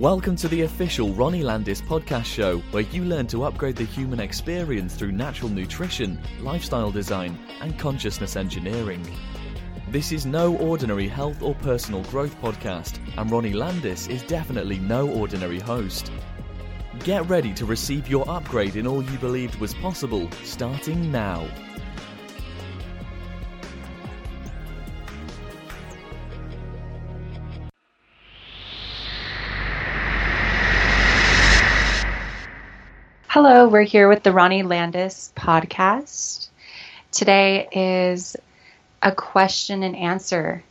Welcome to the official Ronnie Landis podcast show, where you learn to upgrade the human experience through natural nutrition, lifestyle design, and consciousness engineering. This is no ordinary health or personal growth podcast, and Ronnie Landis is definitely no ordinary host. Get ready to receive your upgrade in all you believed was possible, starting now. We're here with the Ronnie Landis podcast. Today is a question and answer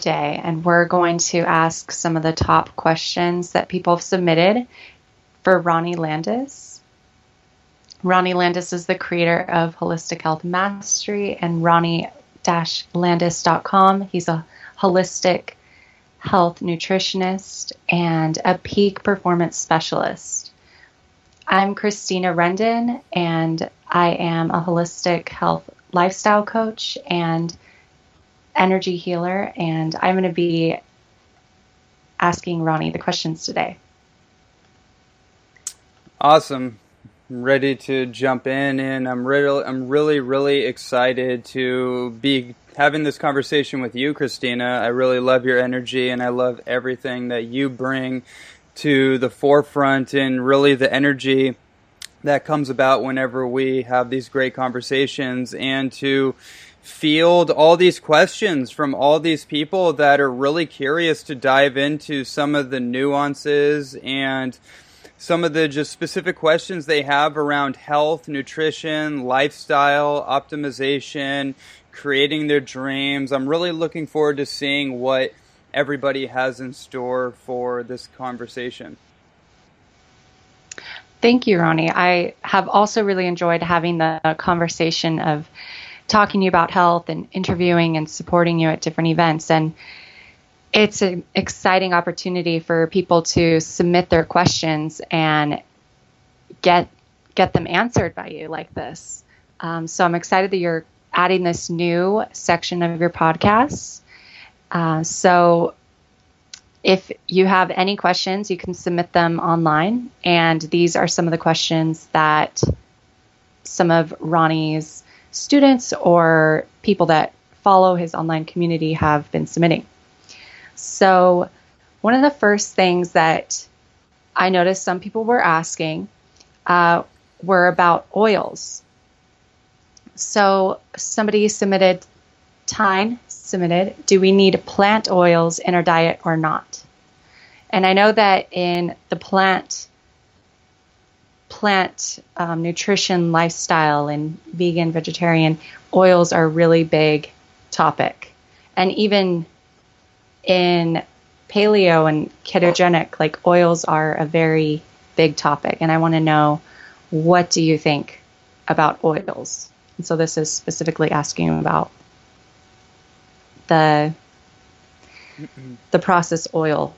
day, and we're going to ask some of the top questions that people have submitted for Ronnie Landis. Ronnie Landis is the creator of Holistic Health Mastery and Ronnie-Landis.com. He's a holistic health nutritionist and a peak performance specialist. I'm Christina Rendon, and I am a holistic health lifestyle coach and energy healer. And I'm going to be asking Ronnie the questions today. Awesome. I'm ready to jump in, and I'm really, I'm really, really excited to be having this conversation with you, Christina. I really love your energy, and I love everything that you bring to the forefront and really the energy that comes about whenever we have these great conversations and to field all these questions from all these people that are really curious to dive into some of the nuances and some of the just specific questions they have around health, nutrition, lifestyle, optimization, creating their dreams. I'm really looking forward to seeing what everybody has in store for this conversation. Thank you, Ronnie. I have also really enjoyed having the conversation of talking to you about health and interviewing and supporting you at different events. And it's an exciting opportunity for people to submit their questions and get get them answered by you like this. Um, so I'm excited that you're adding this new section of your podcast. Uh, so if you have any questions, you can submit them online. And these are some of the questions that some of Ronnie's students or people that follow his online community have been submitting. So, one of the first things that I noticed some people were asking uh, were about oils. So, somebody submitted Tyne submitted, do we need plant oils in our diet or not? And I know that in the plant plant um, nutrition lifestyle and vegan vegetarian oils are a really big topic. And even in paleo and ketogenic like oils are a very big topic. And i want to know what do you think about oils? And so this is specifically asking about the the processed oil.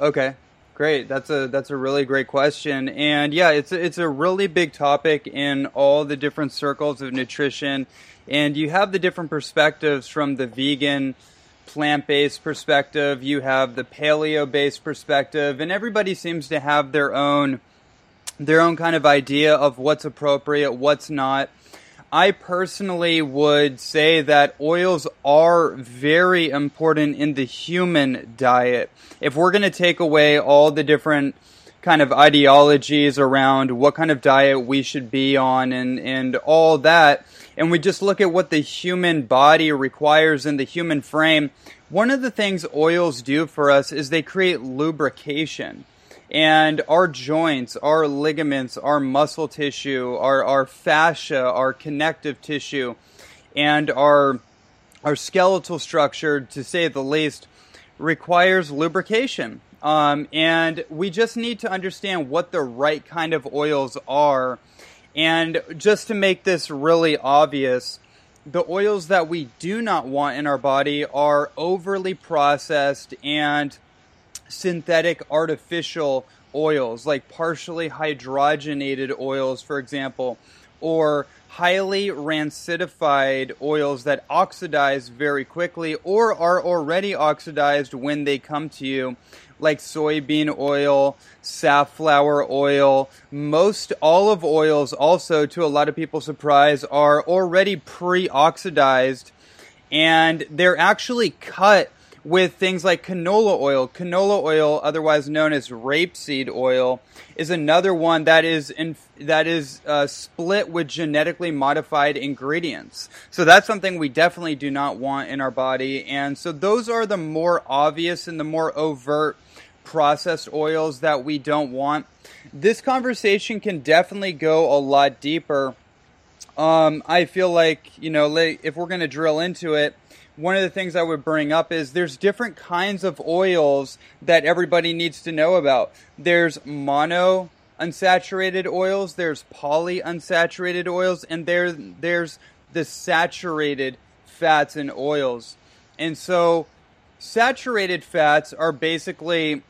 Okay. Great. That's a that's a really great question. And yeah, it's a, it's a really big topic in all the different circles of nutrition and you have the different perspectives from the vegan plant-based perspective, you have the paleo-based perspective, and everybody seems to have their own their own kind of idea of what's appropriate, what's not. I personally would say that oils are very important in the human diet. If we're going to take away all the different kind of ideologies around what kind of diet we should be on and, and all that, and we just look at what the human body requires in the human frame, one of the things oils do for us is they create lubrication and our joints, our ligaments, our muscle tissue, our, our fascia, our connective tissue, and our our skeletal structure, to say the least, requires lubrication. Um, and we just need to understand what the right kind of oils are. And just to make this really obvious, the oils that we do not want in our body are overly processed and synthetic artificial oils, like partially hydrogenated oils, for example, or highly rancidified oils that oxidize very quickly or are already oxidized when they come to you, like soybean oil, safflower oil. Most olive oils, also, to a lot of people's surprise, are already pre oxidized and they're actually cut with things like canola oil. Canola oil, otherwise known as rapeseed oil, is another one that is in, that is uh, split with genetically modified ingredients. So that's something we definitely do not want in our body. And so those are the more obvious and the more overt processed oils that we don't want. This conversation can definitely go a lot deeper. Um, I feel like you know, if we're going to drill into it one of the things I would bring up is there's different kinds of oils that everybody needs to know about. There's mono unsaturated oils, there's poly unsaturated oils, and there there's the saturated fats and oils. And so saturated fats are basically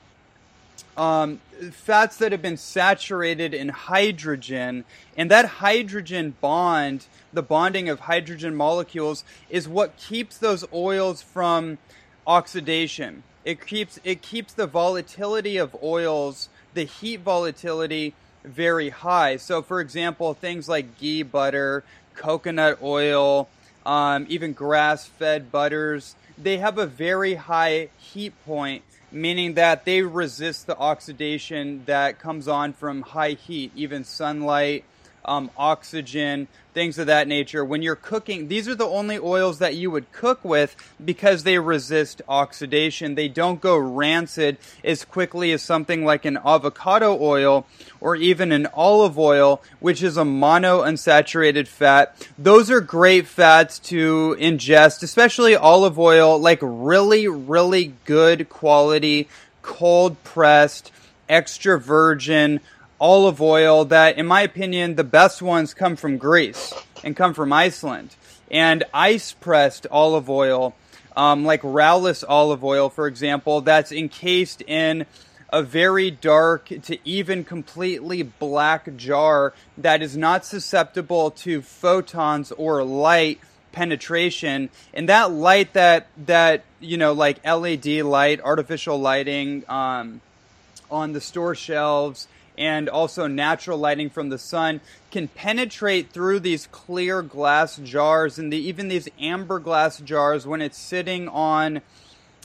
um, fats that have been saturated in hydrogen, and that hydrogen bond, the bonding of hydrogen molecules, is what keeps those oils from oxidation. It keeps it keeps the volatility of oils, the heat volatility, very high. So, for example, things like ghee butter, coconut oil, um, even grass-fed butters, they have a very high heat point meaning that they resist the oxidation that comes on from high heat, even sunlight, um, oxygen, things of that nature. When you're cooking, these are the only oils that you would cook with because they resist oxidation. They don't go rancid as quickly as something like an avocado oil or even an olive oil, which is a mono unsaturated fat. Those are great fats to ingest, especially olive oil, like really, really good quality, cold pressed, extra virgin olive oil that, in my opinion, the best ones come from Greece and come from Iceland. And ice pressed olive oil, um, like Raulis olive oil, for example, that's encased in a very dark to even completely black jar that is not susceptible to photons or light penetration and that light that that you know like led light artificial lighting um, on the store shelves and also natural lighting from the sun can penetrate through these clear glass jars and the, even these amber glass jars when it's sitting on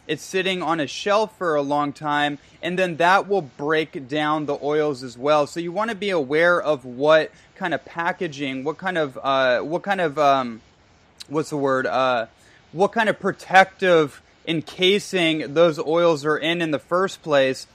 it's sitting on a shelf for a long time and then that will break down the oils as well. So you want to be aware of what kind of packaging what kind of uh, what kind of um, what's the word uh, what kind of protective encasing those oils are in in the first place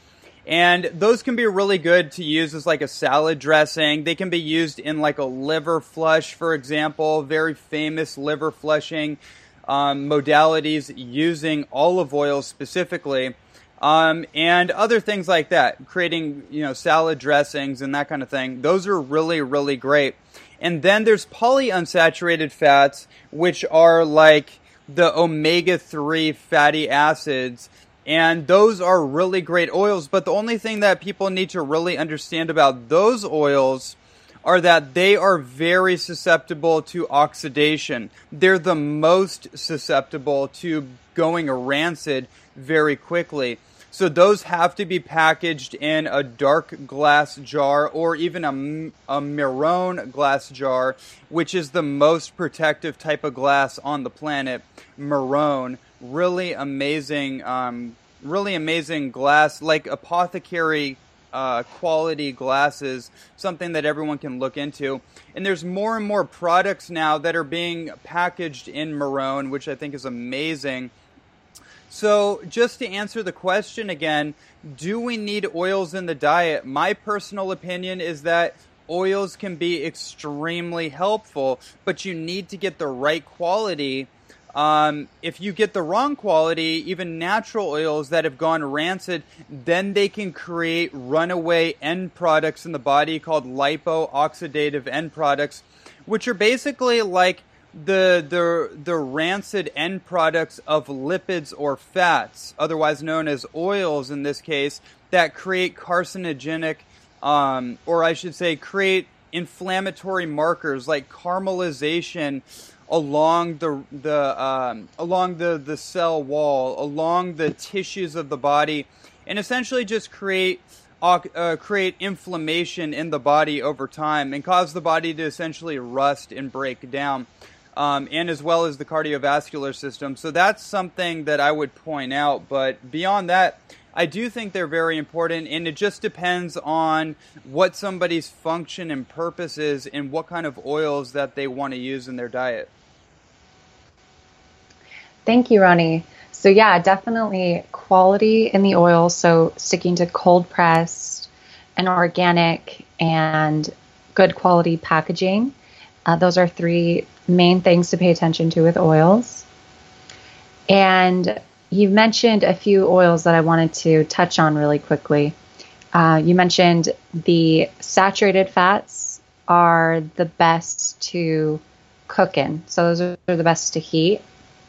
and those can be really good to use as like a salad dressing. They can be used in like a liver flush, for example, very famous liver flushing um, modalities using olive oil specifically. Um, and other things like that, creating you know salad dressings and that kind of thing. Those are really really great. And then there's polyunsaturated fats, which are like the omega three fatty acids and those are really great oils, but the only thing that people need to really understand about those oils are that they are very susceptible to oxidation. They're the most susceptible to going rancid very quickly. So those have to be packaged in a dark glass jar or even a, a Miron glass jar, which is the most protective type of glass on the planet. Miron really amazing, um, really amazing glass, like apothecary uh, quality glasses, something that everyone can look into. And there's more and more products now that are being packaged in Miron, which I think is amazing. So, just to answer the question again, do we need oils in the diet? My personal opinion is that oils can be extremely helpful, but you need to get the right quality um, if you get the wrong quality, even natural oils that have gone rancid, then they can create runaway end products in the body called lipo-oxidative end products, which are basically like the the the rancid end products of lipids or fats, otherwise known as oils in this case, that create carcinogenic, um, or I should say, create inflammatory markers like caramelization along the the um, along the the cell wall, along the tissues of the body, and essentially just create uh, create inflammation in the body over time and cause the body to essentially rust and break down. Um, and as well as the cardiovascular system. So that's something that I would point out. But beyond that, I do think they're very important, and it just depends on what somebody's function and purpose is and what kind of oils that they want to use in their diet. Thank you, Ronnie. So, yeah, definitely quality in the oil. So, sticking to cold pressed and organic and good quality packaging. Uh, those are three main things to pay attention to with oils. And you mentioned a few oils that I wanted to touch on really quickly. Uh, you mentioned the saturated fats are the best to cook in. So, those are the best to heat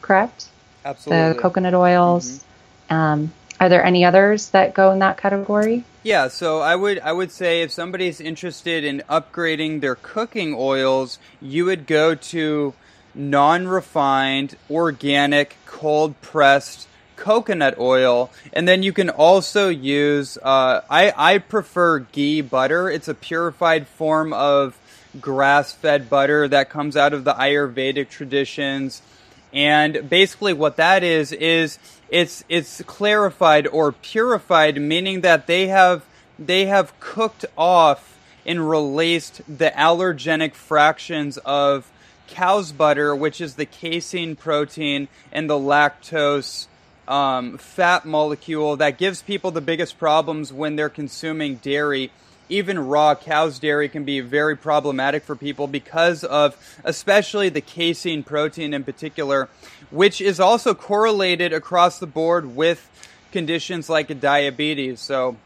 correct? Absolutely. The coconut oils. Mm-hmm. Um, are there any others that go in that category? Yeah, so I would I would say if somebody's interested in upgrading their cooking oils, you would go to non-refined, organic, cold pressed coconut oil, and then you can also use. Uh, I I prefer ghee butter. It's a purified form of grass-fed butter that comes out of the Ayurvedic traditions. And basically what that is is it's it's clarified or purified meaning that they have they have cooked off and released the allergenic fractions of cow's butter, which is the casein protein and the lactose um, fat molecule that gives people the biggest problems when they're consuming dairy even raw cow's dairy can be very problematic for people because of especially the casein protein in particular, which is also correlated across the board with conditions like diabetes. So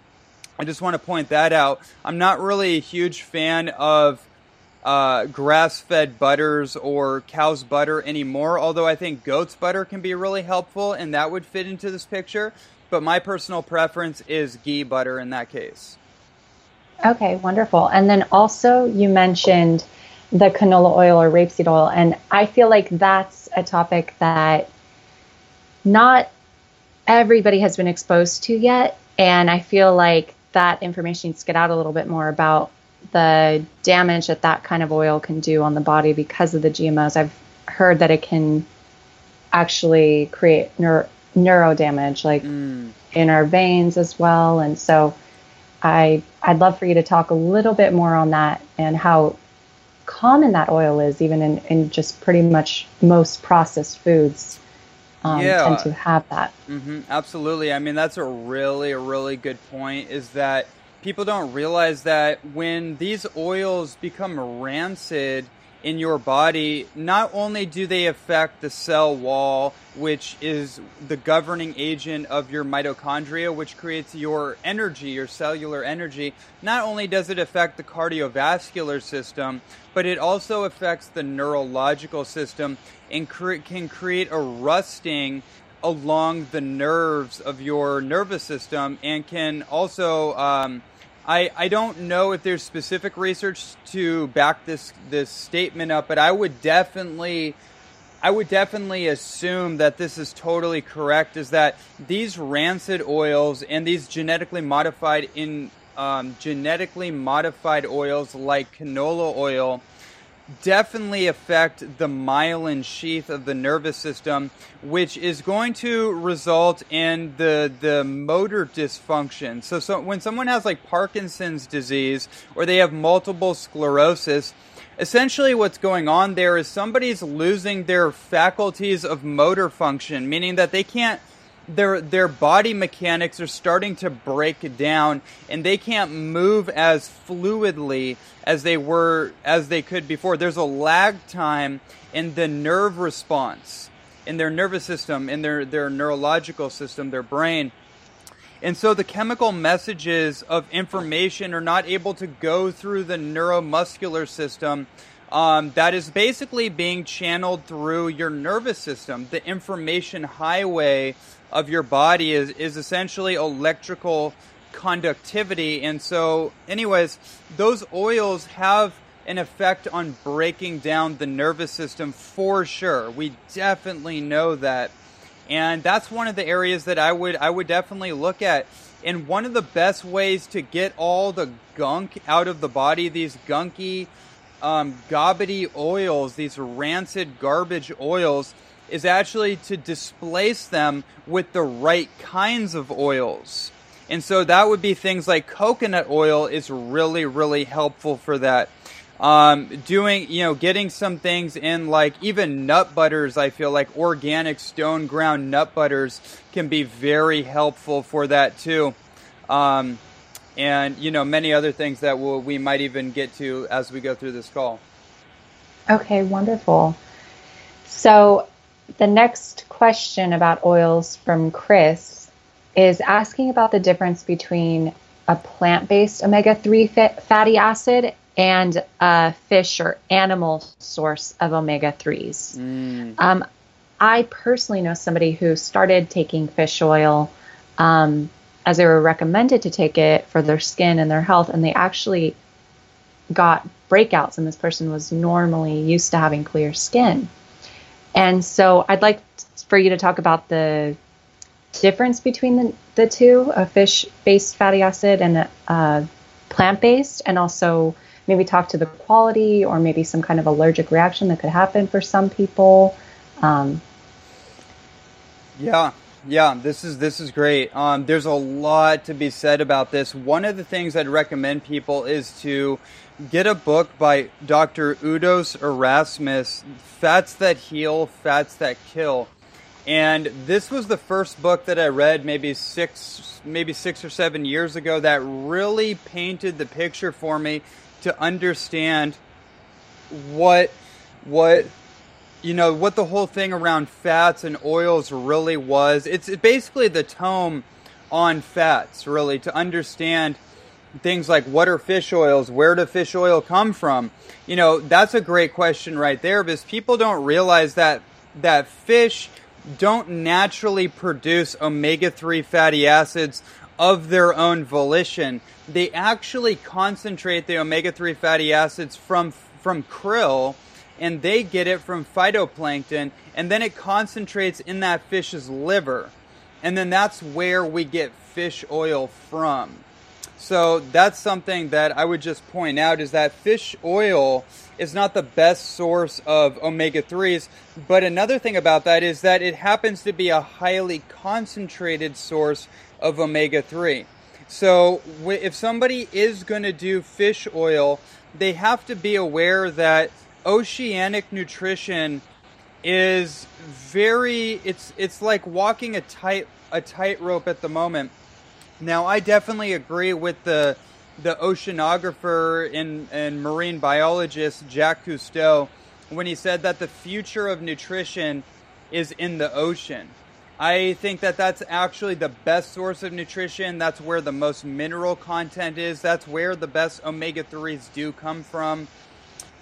I just want to point that out. I'm not really a huge fan of uh, grass fed butters or cow's butter anymore, although I think goat's butter can be really helpful and that would fit into this picture. But my personal preference is ghee butter in that case. Okay, wonderful. And then also you mentioned the canola oil or rapeseed oil, and I feel like that's a topic that not everybody has been exposed to yet, and I feel like that information needs to get out a little bit more about the damage that that kind of oil can do on the body because of the GMOs. I've heard that it can actually create neuro, neuro damage, like mm. in our veins as well, and so I I'd love for you to talk a little bit more on that and how common that oil is, even in, in just pretty much most processed foods. Um, yeah. tend to have that. Mm-hmm, absolutely. I mean, that's a really, really good point. Is that people don't realize that when these oils become rancid in your body, not only do they affect the cell wall, which is the governing agent of your mitochondria, which creates your energy, your cellular energy, not only does it affect the cardiovascular system, but it also affects the neurological system and cre- can create a rusting along the nerves of your nervous system and can also. Um, I, I don't know if there's specific research to back this this statement up, but I would definitely I would definitely assume that this is totally correct. Is that these rancid oils and these genetically modified in um, genetically modified oils like canola oil definitely affect the myelin sheath of the nervous system, which is going to result in the the motor dysfunction. So, so when someone has like Parkinson's disease or they have multiple sclerosis, essentially what's going on there is somebody's losing their faculties of motor function, meaning that they can't their their body mechanics are starting to break down and they can't move as fluidly as they were as they could before there's a lag time in the nerve response in their nervous system in their their neurological system their brain and so the chemical messages of information are not able to go through the neuromuscular system um, that is basically being channeled through your nervous system. The information highway of your body is, is essentially electrical conductivity. And so, anyways, those oils have an effect on breaking down the nervous system for sure. We definitely know that. And that's one of the areas that I would I would definitely look at. And one of the best ways to get all the gunk out of the body, these gunky, um, oils, these rancid garbage oils, is actually to displace them with the right kinds of oils. And so that would be things like coconut oil is really, really helpful for that. Um, doing, you know, getting some things in like even nut butters, I feel like organic stone ground nut butters can be very helpful for that too. Um, and, you know, many other things that we'll, we might even get to as we go through this call. Okay, wonderful. So the next question about oils from Chris is asking about the difference between a plant based omega 3 fatty acid and a fish or animal source of omega 3s. Mm. Um, I personally know somebody who started taking fish oil um, as they were recommended to take it for their skin and their health, and they actually got breakouts, and this person was normally used to having clear skin. And so I'd like for you to talk about the difference between the, the two a fish based fatty acid and a, plant based, and also maybe talk to the quality or maybe some kind of allergic reaction that could happen for some people. Um, yeah, yeah, this is this is great. Um, there's a lot to be said about this. One of the things I'd recommend people is to get a book by Dr. Udo's Erasmus, "Fats That Heal, Fats That Kill," and this was the first book that I read maybe six maybe six or seven years ago that really painted the picture for me to understand what what you know what the whole thing around fats and oils really was. It's basically the tome on fats, really, to understand things like what are fish oils, where do fish oil come from? You know, that's a great question right there because people don't realize that that fish don't naturally produce omega 3 fatty acids of their own volition. They actually concentrate the omega 3 fatty acids from, from krill and they get it from phytoplankton and then it concentrates in that fish's liver. And then that's where we get fish oil from. So that's something that I would just point out is that fish oil is not the best source of omega 3s. But another thing about that is that it happens to be a highly concentrated source of omega 3. So if somebody is going to do fish oil, they have to be aware that oceanic nutrition is very it's it's like walking a tight a tightrope at the moment now, I definitely agree with the the oceanographer and, and marine biologist Jacques Cousteau when he said that the future of nutrition is in the ocean. I think that that's actually the best source of nutrition. That's where the most mineral content is. That's where the best omega 3s do come from.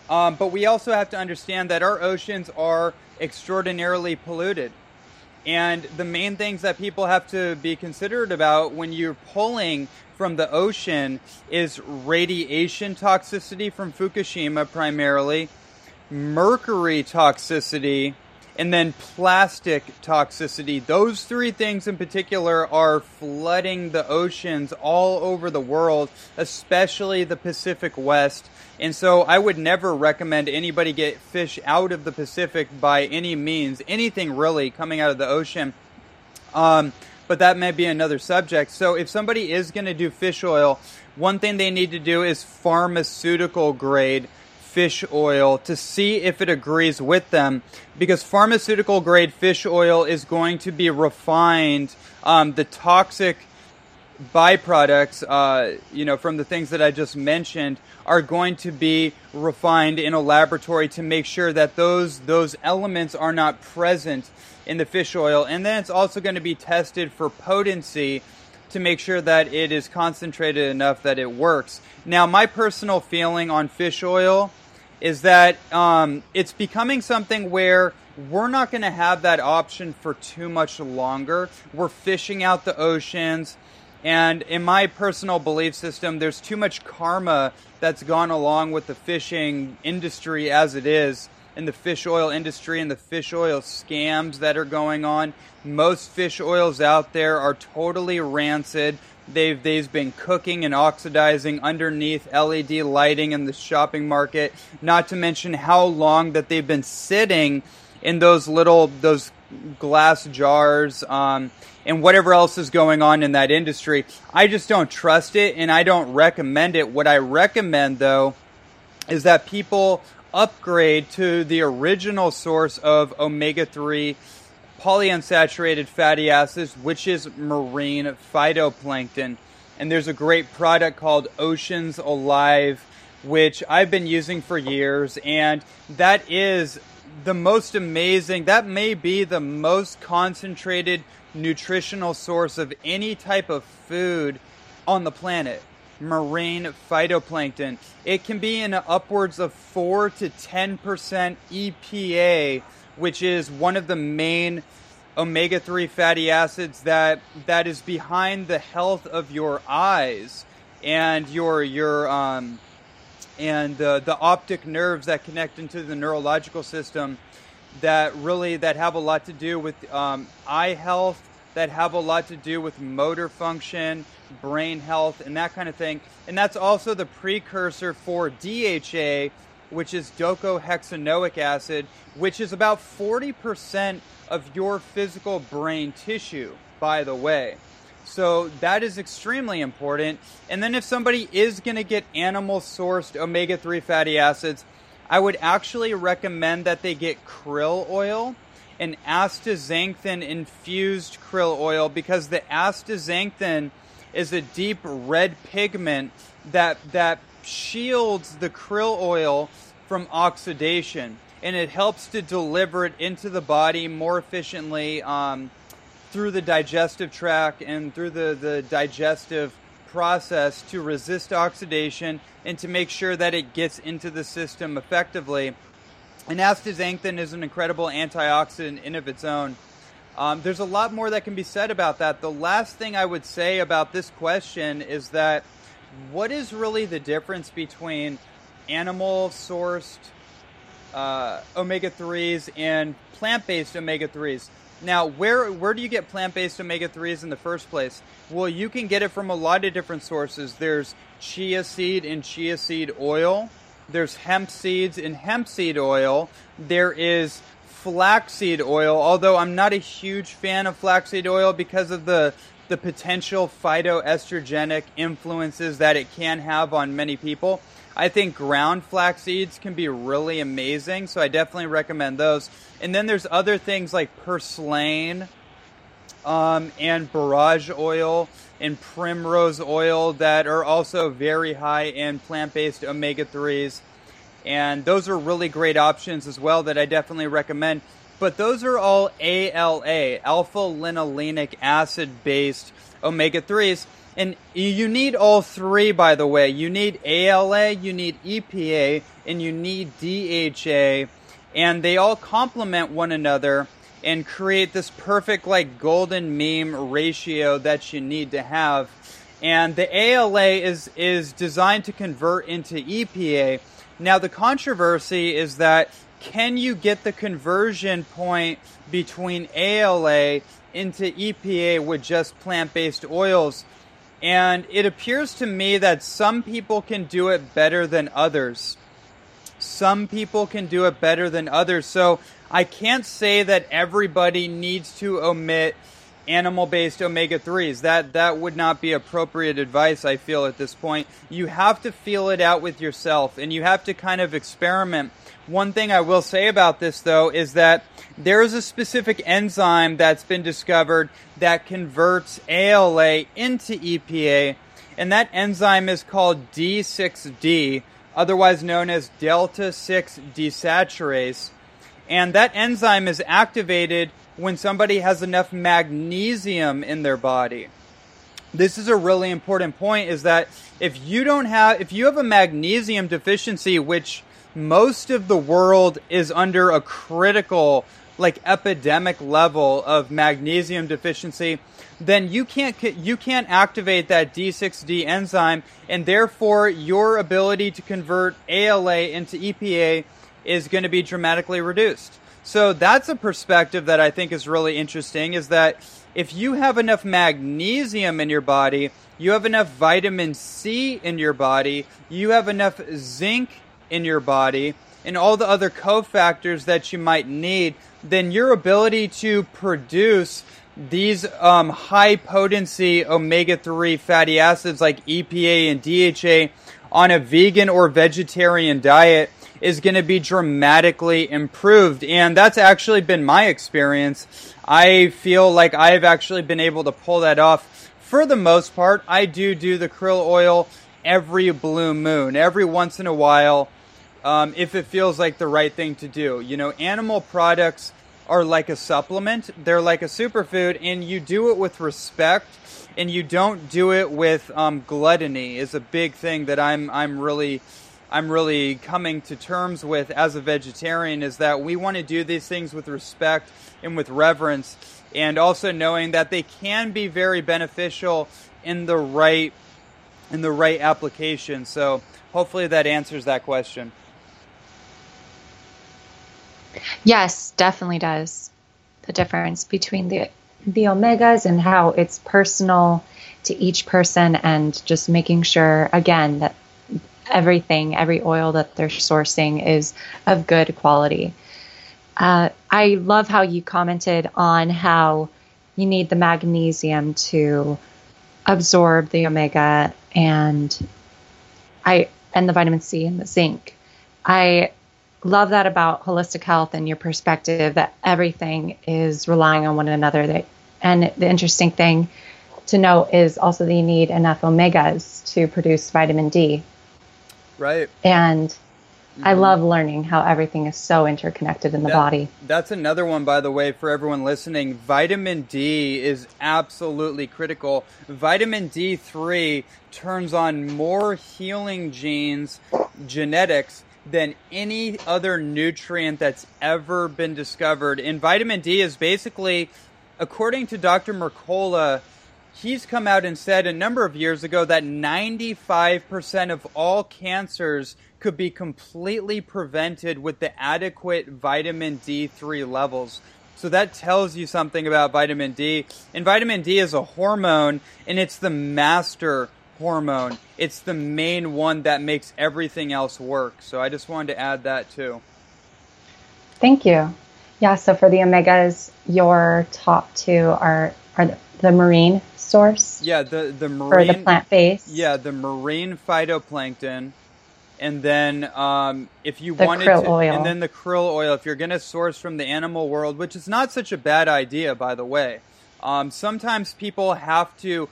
Um, but we also have to understand that our oceans are extraordinarily polluted. And the main things that people have to be considerate about when you're pulling from the ocean is radiation toxicity from Fukushima primarily, mercury toxicity, and then plastic toxicity. Those three things in particular are flooding the oceans all over the world, especially the Pacific West. And so I would never recommend anybody get fish out of the Pacific by any means, anything really coming out of the ocean. Um, but that may be another subject. So if somebody is going to do fish oil, one thing they need to do is pharmaceutical grade fish oil to see if it agrees with them because pharmaceutical grade fish oil is going to be refined. Um, the toxic byproducts, uh, you know, from the things that I just mentioned, are going to be refined in a laboratory to make sure that those those elements are not present in the fish oil, and then it's also going to be tested for potency to make sure that it is concentrated enough that it works. Now, my personal feeling on fish oil is that um, it's becoming something where we're not going to have that option for too much longer. We're fishing out the oceans. And in my personal belief system, there's too much karma that's gone along with the fishing industry as it is, and the fish oil industry and the fish oil scams that are going on. Most fish oils out there are totally rancid. They've they've been cooking and oxidizing underneath LED lighting in the shopping market. Not to mention how long that they've been sitting in those little those glass jars um, and whatever else is going on in that industry. I just don't trust it and I don't recommend it. What I recommend though is that people upgrade to the original source of omega 3 polyunsaturated fatty acids, which is marine phytoplankton. And there's a great product called Oceans Alive, which I've been using for years. And that is the most amazing, that may be the most concentrated nutritional source of any type of food on the planet marine phytoplankton. It can be in upwards of 4 to 10% EPA, which is one of the main omega 3 fatty acids that that is behind the health of your eyes and your your um, and the, the optic nerves that connect into the neurological system that really that have a lot to do with um, eye health that have a lot to do with motor function brain health and that kind of thing and that's also the precursor for dha which is docosahexaenoic acid which is about 40% of your physical brain tissue by the way so that is extremely important. And then if somebody is going to get animal sourced omega 3 fatty acids, I would actually recommend that they get krill oil and astaxanthin infused krill oil because the astaxanthin is a deep red pigment that that shields the krill oil from oxidation and it helps to deliver it into the body more efficiently um, through the digestive tract and through the, the digestive process to resist oxidation and to make sure that it gets into the system effectively. And astaxanthin is an incredible antioxidant in of its own. Um, there's a lot more that can be said about that. The last thing I would say about this question is that what is really the difference between animal sourced uh, omega 3s and plant based omega 3s? Now, where where do you get plant-based omega-3s in the first place? Well, you can get it from a lot of different sources. There's chia seed and chia seed oil. There's hemp seeds and hemp seed oil. There is flaxseed oil, although I'm not a huge fan of flaxseed oil because of the the potential phytoestrogenic influences that it can have on many people. I think ground flax seeds can be really amazing, so I definitely recommend those. And then there's other things like purslane um, and borage oil and primrose oil that are also very high in plant-based omega-3s. And those are really great options as well that I definitely recommend. But those are all ALA, alpha linolenic acid based omega 3s. And you need all three, by the way. You need ALA, you need EPA, and you need DHA. And they all complement one another and create this perfect, like, golden mean ratio that you need to have. And the ALA is, is designed to convert into EPA. Now, the controversy is that can you get the conversion point between ALA into EPA with just plant based oils? And it appears to me that some people can do it better than others. Some people can do it better than others. So I can't say that everybody needs to omit animal based omega 3s. That that would not be appropriate advice I feel at this point. You have to feel it out with yourself and you have to kind of experiment. One thing I will say about this though is that there is a specific enzyme that's been discovered that converts ALA into EPA and that enzyme is called D6D, otherwise known as delta 6 desaturase. And that enzyme is activated when somebody has enough magnesium in their body. This is a really important point is that if you don't have if you have a magnesium deficiency which most of the world is under a critical like epidemic level of magnesium deficiency, then you can't you can't activate that D6D enzyme, and therefore your ability to convert ALA into EPA is going to be dramatically reduced. So that's a perspective that I think is really interesting. Is that if you have enough magnesium in your body, you have enough vitamin C in your body, you have enough zinc in your body, and all the other cofactors that you might need, then your ability to produce these um, high potency omega 3 fatty acids like EPA and DHA on a vegan or vegetarian diet is going to be dramatically improved. And that's actually been my experience. I feel like I've actually been able to pull that off for the most part. I do do the krill oil every blue moon, every once in a while, um, if it feels like the right thing to do. You know, animal products are like a supplement, they're like a superfood, and you do it with respect. And you don't do it with um, gluttony is a big thing that I'm I'm really I'm really coming to terms with as a vegetarian is that we want to do these things with respect and with reverence, and also knowing that they can be very beneficial in the right in the right application. So hopefully that answers that question. Yes, definitely does. The difference between the the omegas and how it's personal to each person and just making sure again that everything, every oil that they're sourcing is of good quality. Uh, I love how you commented on how you need the magnesium to absorb the omega and I and the vitamin C and the zinc. I love that about holistic health and your perspective that everything is relying on one another. That, and the interesting thing to note is also that you need enough omegas to produce vitamin D. Right. And mm-hmm. I love learning how everything is so interconnected in the that, body. That's another one, by the way, for everyone listening. Vitamin D is absolutely critical. Vitamin D3 turns on more healing genes, genetics, than any other nutrient that's ever been discovered. And vitamin D is basically, according to Dr. Mercola, he's come out and said a number of years ago that 95% of all cancers could be completely prevented with the adequate vitamin D3 levels. So that tells you something about vitamin D. And vitamin D is a hormone, and it's the master hormone. It's the main one that makes everything else work. So I just wanted to add that too. Thank you. Yeah, so for the omegas, your top two are are the, the marine source. Yeah, the the marine or the plant based. Yeah, the marine phytoplankton, and then um, if you the wanted krill to, oil. and then the krill oil. If you're going to source from the animal world, which is not such a bad idea, by the way. Um, sometimes people have to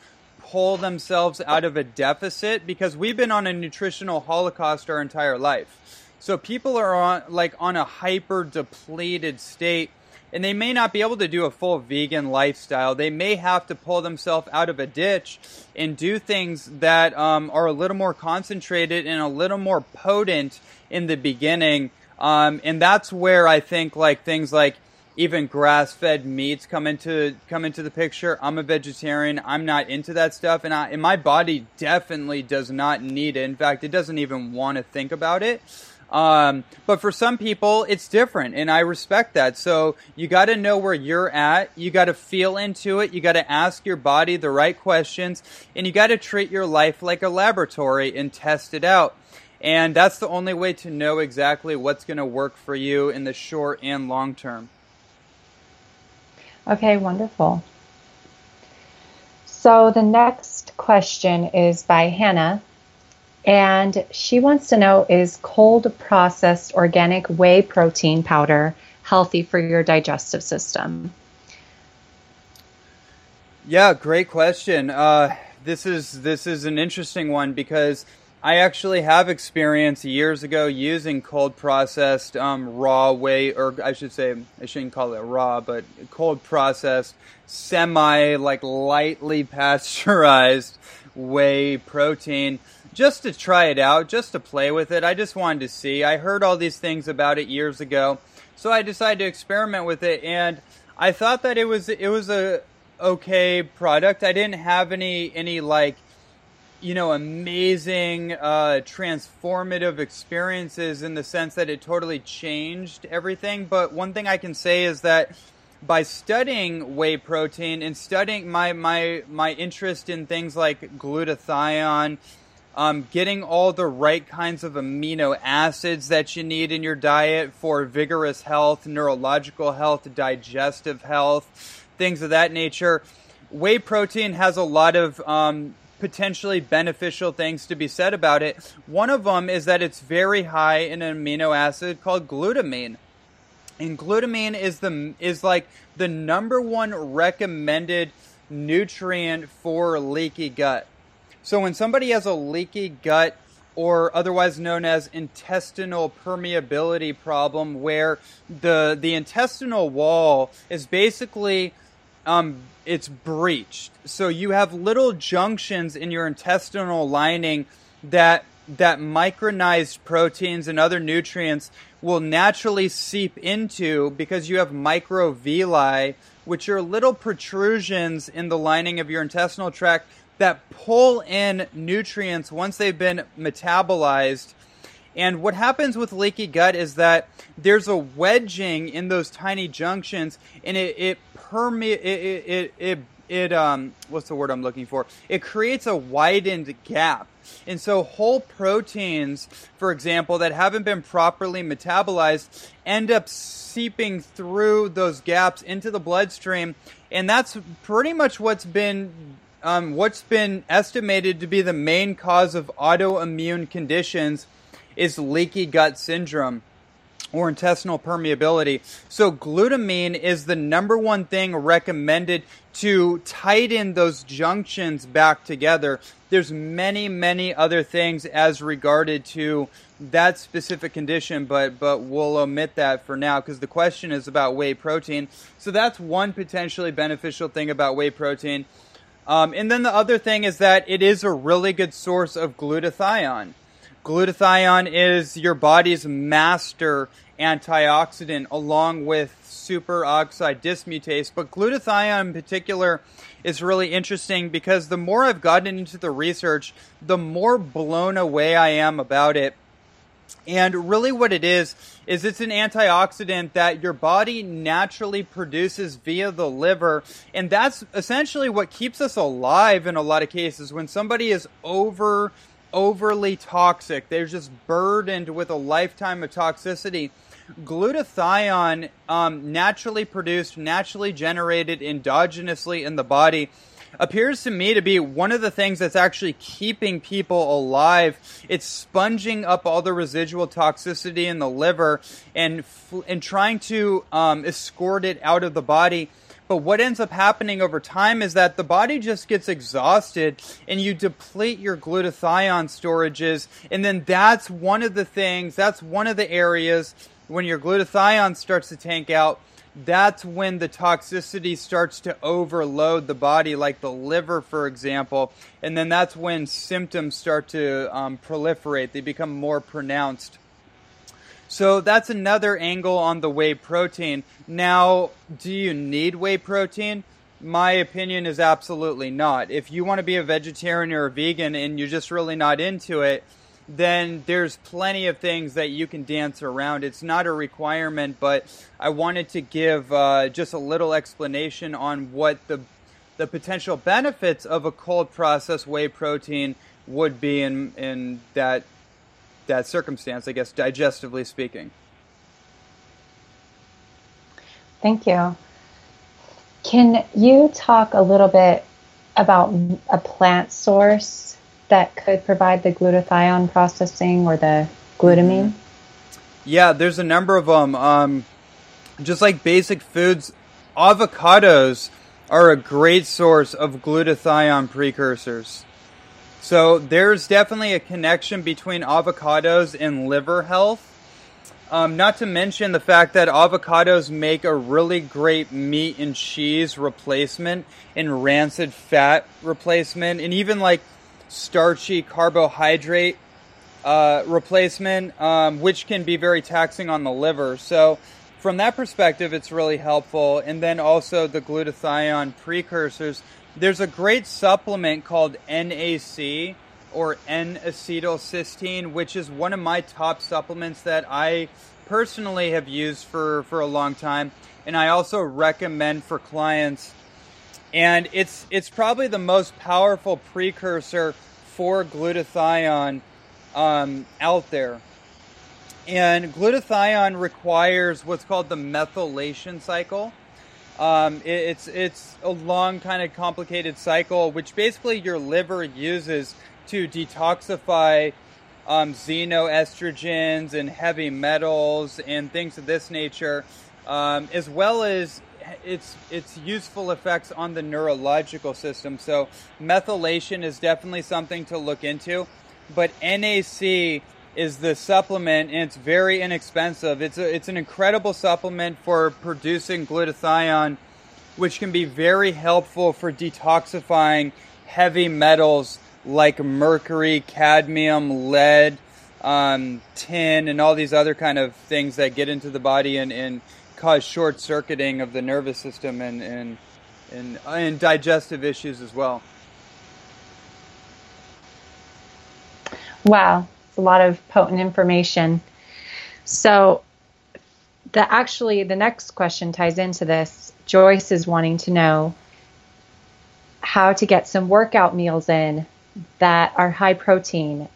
pull themselves out of a deficit because we've been on a nutritional holocaust our entire life. So people are on like on a hyper depleted state and they may not be able to do a full vegan lifestyle. They may have to pull themselves out of a ditch and do things that um, are a little more concentrated and a little more potent in the beginning. Um, and that's where I think like things like even grass-fed meats come into come into the picture. I'm a vegetarian. I'm not into that stuff, and, I, and my body definitely does not need it. In fact, it doesn't even want to think about it. Um, but for some people, it's different, and I respect that. So you got to know where you're at. You got to feel into it. You got to ask your body the right questions, and you got to treat your life like a laboratory and test it out. And that's the only way to know exactly what's going to work for you in the short and long term. Okay, wonderful. So the next question is by Hannah, and she wants to know Is cold processed organic whey protein powder healthy for your digestive system? Yeah, great question. Uh, this is this is an interesting one because I actually have experience years ago using cold processed um, raw whey, or I should say, I shouldn't call it raw, but cold processed, semi, like lightly pasteurized whey protein just to try it out, just to play with it. I just wanted to see. I heard all these things about it years ago. So I decided to experiment with it, and I thought that it was it was a okay product. I didn't have any any like you know amazing uh, transformative experiences in the sense that it totally changed everything. But one thing I can say is that by studying whey protein and studying my my my interest in things like glutathione um, getting all the right kinds of amino acids that you need in your diet for vigorous health, neurological health, digestive health, things of that nature. Whey protein has a lot of um, potentially beneficial things to be said about it. One of them is that it's very high in an amino acid called glutamine. And glutamine is the is like the number one recommended nutrient for leaky gut. So when somebody has a leaky gut or otherwise known as intestinal permeability problem where the the intestinal wall is basically um, it's breached. So you have little junctions in your intestinal lining that that micronized proteins and other nutrients will naturally seep into because you have microvilli, which are little protrusions in the lining of your intestinal tract that pull in nutrients once they've been metabolized. And what happens with leaky gut is that there's a wedging in those tiny junctions, and it it permeates it it, it, it it um what's the word I'm looking for? It creates a widened gap. And so whole proteins, for example, that haven't been properly metabolized end up seeping through those gaps into the bloodstream, and that's pretty much what's been um, what's been estimated to be the main cause of autoimmune conditions is leaky gut syndrome or intestinal permeability. So glutamine is the number one thing recommended to tighten those junctions back together. There's many, many other things as regarded to that specific condition, but but we'll omit that for now because the question is about whey protein. So that's one potentially beneficial thing about whey protein. Um, and then the other thing is that it is a really good source of glutathione. Glutathione is your body's master antioxidant along with superoxide dismutase. But glutathione in particular is really interesting because the more I've gotten into the research, the more blown away I am about it. And really, what it is, is it's an antioxidant that your body naturally produces via the liver. And that's essentially what keeps us alive in a lot of cases. When somebody is over, overly toxic, they're just burdened with a lifetime of toxicity. Glutathione, um, naturally produced, naturally generated endogenously in the body, appears to me to be one of the things that's actually keeping people alive. It's sponging up all the residual toxicity in the liver and and trying to um, escort it out of the body. But what ends up happening over time is that the body just gets exhausted and you deplete your glutathione storages. And then that's one of the things, that's one of the areas when your glutathione starts to tank out that's when the toxicity starts to overload the body, like the liver, for example. And then that's when symptoms start to um, proliferate, they become more pronounced. So that's another angle on the whey protein. Now, do you need whey protein? My opinion is absolutely not. If you want to be a vegetarian or a vegan and you're just really not into it, then there's plenty of things that you can dance around. It's not a requirement, but I wanted to give uh, just a little explanation on what the the potential benefits of a cold processed whey protein would be in in that that circumstance, I guess, digestively speaking. Thank you. Can you talk a little bit about a plant source that could provide the glutathione processing or the glutamine? Yeah, there's a number of them. Um, just like basic foods, avocados are a great source of glutathione precursors. So there's definitely a connection between avocados and liver health. Um, not to mention the fact that avocados make a really great meat and cheese replacement and rancid fat replacement, and even like starchy carbohydrate uh, replacement, um, which can be very taxing on the liver. So from that perspective, it's really helpful. And then also the glutathione precursors. There's a great supplement called NAC or N-acetylcysteine, which is one of my top supplements that I personally have used for, for a long time. And I also recommend for clients. And it's it's probably the most powerful precursor for glutathione um, out there. And glutathione requires what's called the methylation cycle. Um, it, it's it's a long, kind of complicated cycle, which basically your liver uses to detoxify um, xenoestrogens and heavy metals and things of this nature, um, as well as its its useful effects on the neurological system. So methylation is definitely something to look into, but NAC is the supplement, and it's very inexpensive. It's a, it's an incredible supplement for producing glutathione, which can be very helpful for detoxifying heavy metals like mercury, cadmium, lead, um, tin, and all these other kind of things that get into the body and, and cause short circuiting of the nervous system and, and and, and digestive issues as well. Wow, a lot of potent information. So, the actually the next question ties into this. Joyce is wanting to know how to get some workout meals in that are high protein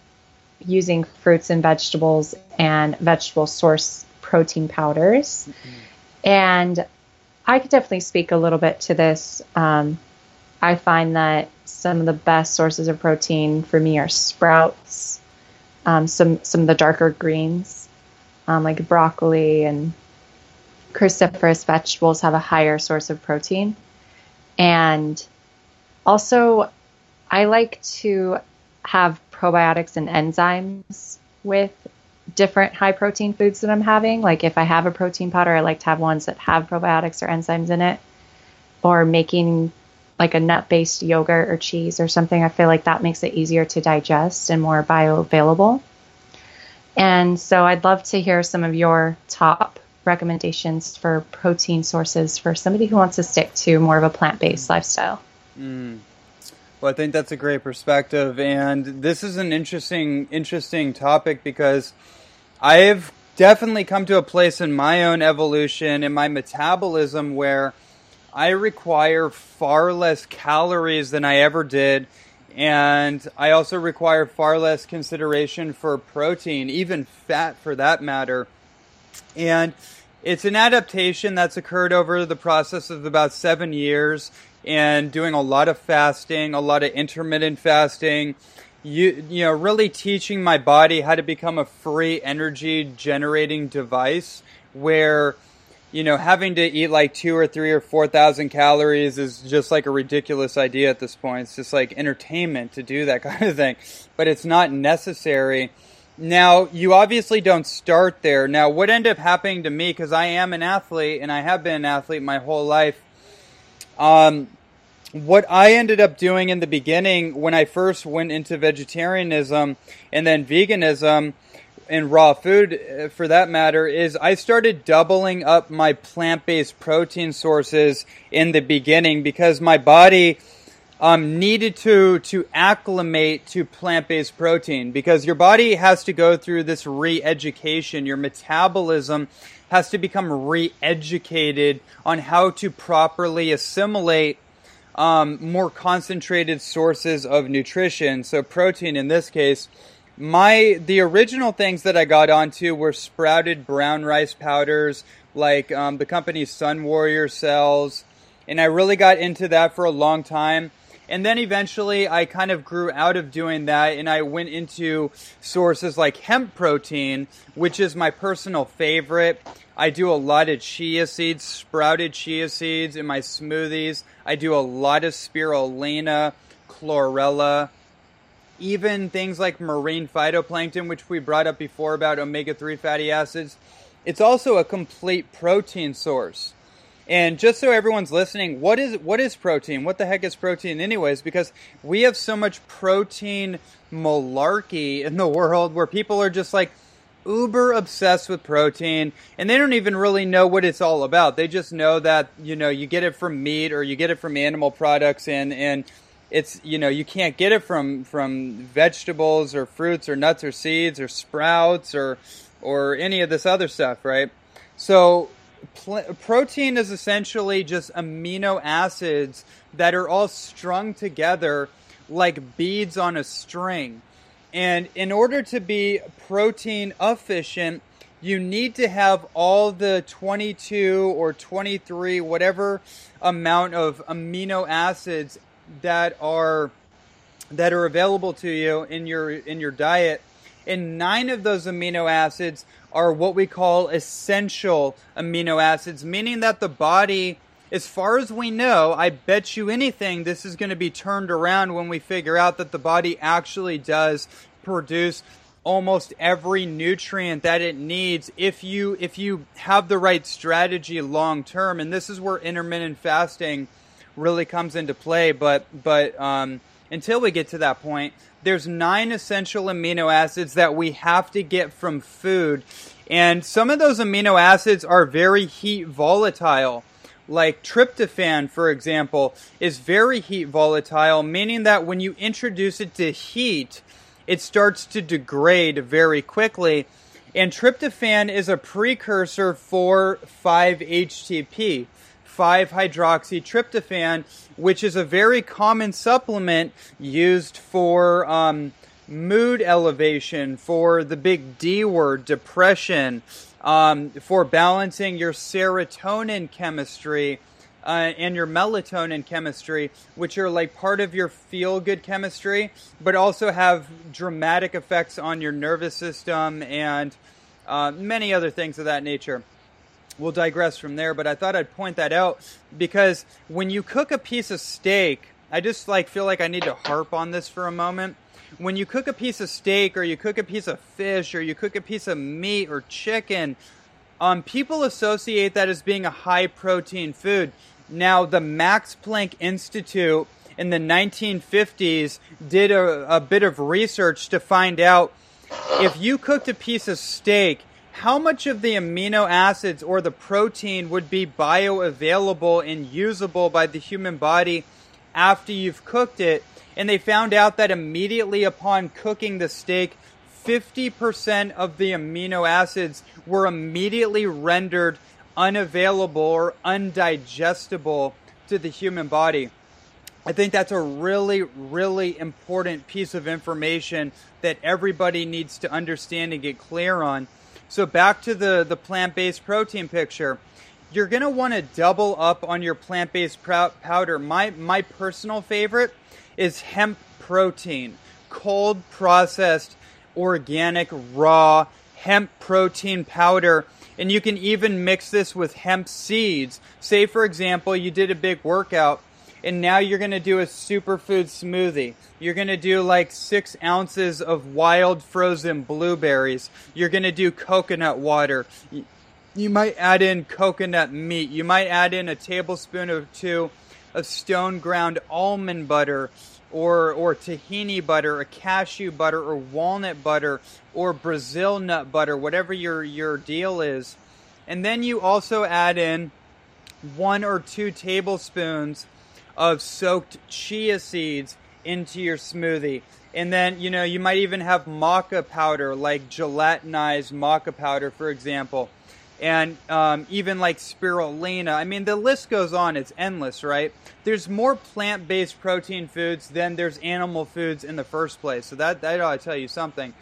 using fruits and vegetables and vegetable source protein powders. Mm-hmm. And I could definitely speak a little bit to this. Um, I find that some of the best sources of protein for me are sprouts, um, some some of the darker greens, um, like broccoli and cruciferous vegetables have a higher source of protein, and also I like to have probiotics and enzymes with different high protein foods that I'm having. Like if I have a protein powder, I like to have ones that have probiotics or enzymes in it. Or making like a nut based yogurt or cheese or something, I feel like that makes it easier to digest and more bioavailable. And so I'd love to hear some of your top recommendations for protein sources for somebody who wants to stick to more of a plant based lifestyle. Mm. Well, I think that's a great perspective, and this is an interesting, interesting topic because I've definitely come to a place in my own evolution in my metabolism where I require far less calories than I ever did, and I also require far less consideration for protein, even fat for that matter. And it's an adaptation that's occurred over the process of about seven years and doing a lot of fasting, a lot of intermittent fasting. You you know, really teaching my body how to become a free energy generating device where you know, having to eat like two or three or four thousand calories is just like a ridiculous idea at this point. It's just like entertainment to do that kind of thing, but it's not necessary. Now, you obviously don't start there. Now, what ended up happening to me, because I am an athlete and I have been an athlete my whole life, um, what I ended up doing in the beginning when I first went into vegetarianism and then veganism and raw food uh, for that matter is I started doubling up my plant-based protein sources in the beginning because my body um, needed to to acclimate to plant-based protein because your body has to go through this re-education your metabolism has to become re-educated on how to properly assimilate um, more concentrated sources of nutrition. So protein in this case. My the original things that I got onto were sprouted brown rice powders, like um, the company Sun Warrior sells, and I really got into that for a long time. And then eventually I kind of grew out of doing that and I went into sources like hemp protein, which is my personal favorite. I do a lot of chia seeds, sprouted chia seeds in my smoothies. I do a lot of spirulina, chlorella, even things like marine phytoplankton, which we brought up before about omega 3 fatty acids. It's also a complete protein source. And just so everyone's listening, what is what is protein? What the heck is protein anyways? Because we have so much protein malarkey in the world where people are just like uber obsessed with protein and they don't even really know what it's all about. They just know that, you know, you get it from meat or you get it from animal products and, and it's, you know, you can't get it from, from vegetables or fruits or nuts or seeds or sprouts or, or any of this other stuff, right? So pl- protein is essentially just amino acids that are all strung together like beads on a string. And in order to be protein efficient, you need to have all the 22 or 23, whatever amount of amino acids that are that are available to you in your in your diet. And nine of those amino acids are what we call essential amino acids, meaning that the body as far as we know, I bet you anything this is going to be turned around when we figure out that the body actually does produce almost every nutrient that it needs if you if you have the right strategy long term and this is where intermittent fasting really comes into play but but um, until we get to that point there's nine essential amino acids that we have to get from food and some of those amino acids are very heat volatile like tryptophan, for example, is very heat volatile, meaning that when you introduce it to heat, it starts to degrade very quickly. And tryptophan is a precursor for 5-HTP, 5-hydroxytryptophan, which is a very common supplement used for um, mood elevation, for the big D word, depression, um, for balancing your serotonin chemistry uh, and your melatonin chemistry, which are like part of your feel good chemistry, but also have dramatic effects on your nervous system and uh, many other things of that nature. We'll digress from there, but I thought I'd point that out because when you cook a piece of steak, I just like feel like I need to harp on this for a moment when you cook a piece of steak or you cook a piece of fish or you cook a piece of meat or chicken, um, people associate that as being a high protein food. Now, the Max Planck Institute in the 1950s did a, a bit of research to find out if you cooked a piece of steak, how much of the amino acids or the protein would be bioavailable and usable by the human body after you've cooked it and they found out that immediately upon cooking the steak, 50% of the amino acids were immediately rendered unavailable or undigestible to the human body. I think that's a really, really important piece of information that everybody needs to understand and get clear on. So, back to the, the plant based protein picture. You're going to want to double up on your plant based powder. My, my personal favorite is hemp protein, cold processed, organic, raw hemp protein powder. And you can even mix this with hemp seeds. Say, for example, you did a big workout and now you're going to do a superfood smoothie. You're going to do like six ounces of wild frozen blueberries. You're going to do coconut water. You might add in coconut meat. You might add in a tablespoon or two of stone ground almond butter or or tahini butter or cashew butter or walnut butter or Brazil nut butter, whatever your your deal is. And then you also add in one or two tablespoons of soaked chia seeds into your smoothie. And then, you know, you might even have maca powder, like gelatinized maca powder, for example and um, even like spirulina. I mean, the list goes on, it's endless, right? There's more plant based protein foods than there's animal foods in the first place. So that, that ought to tell you something.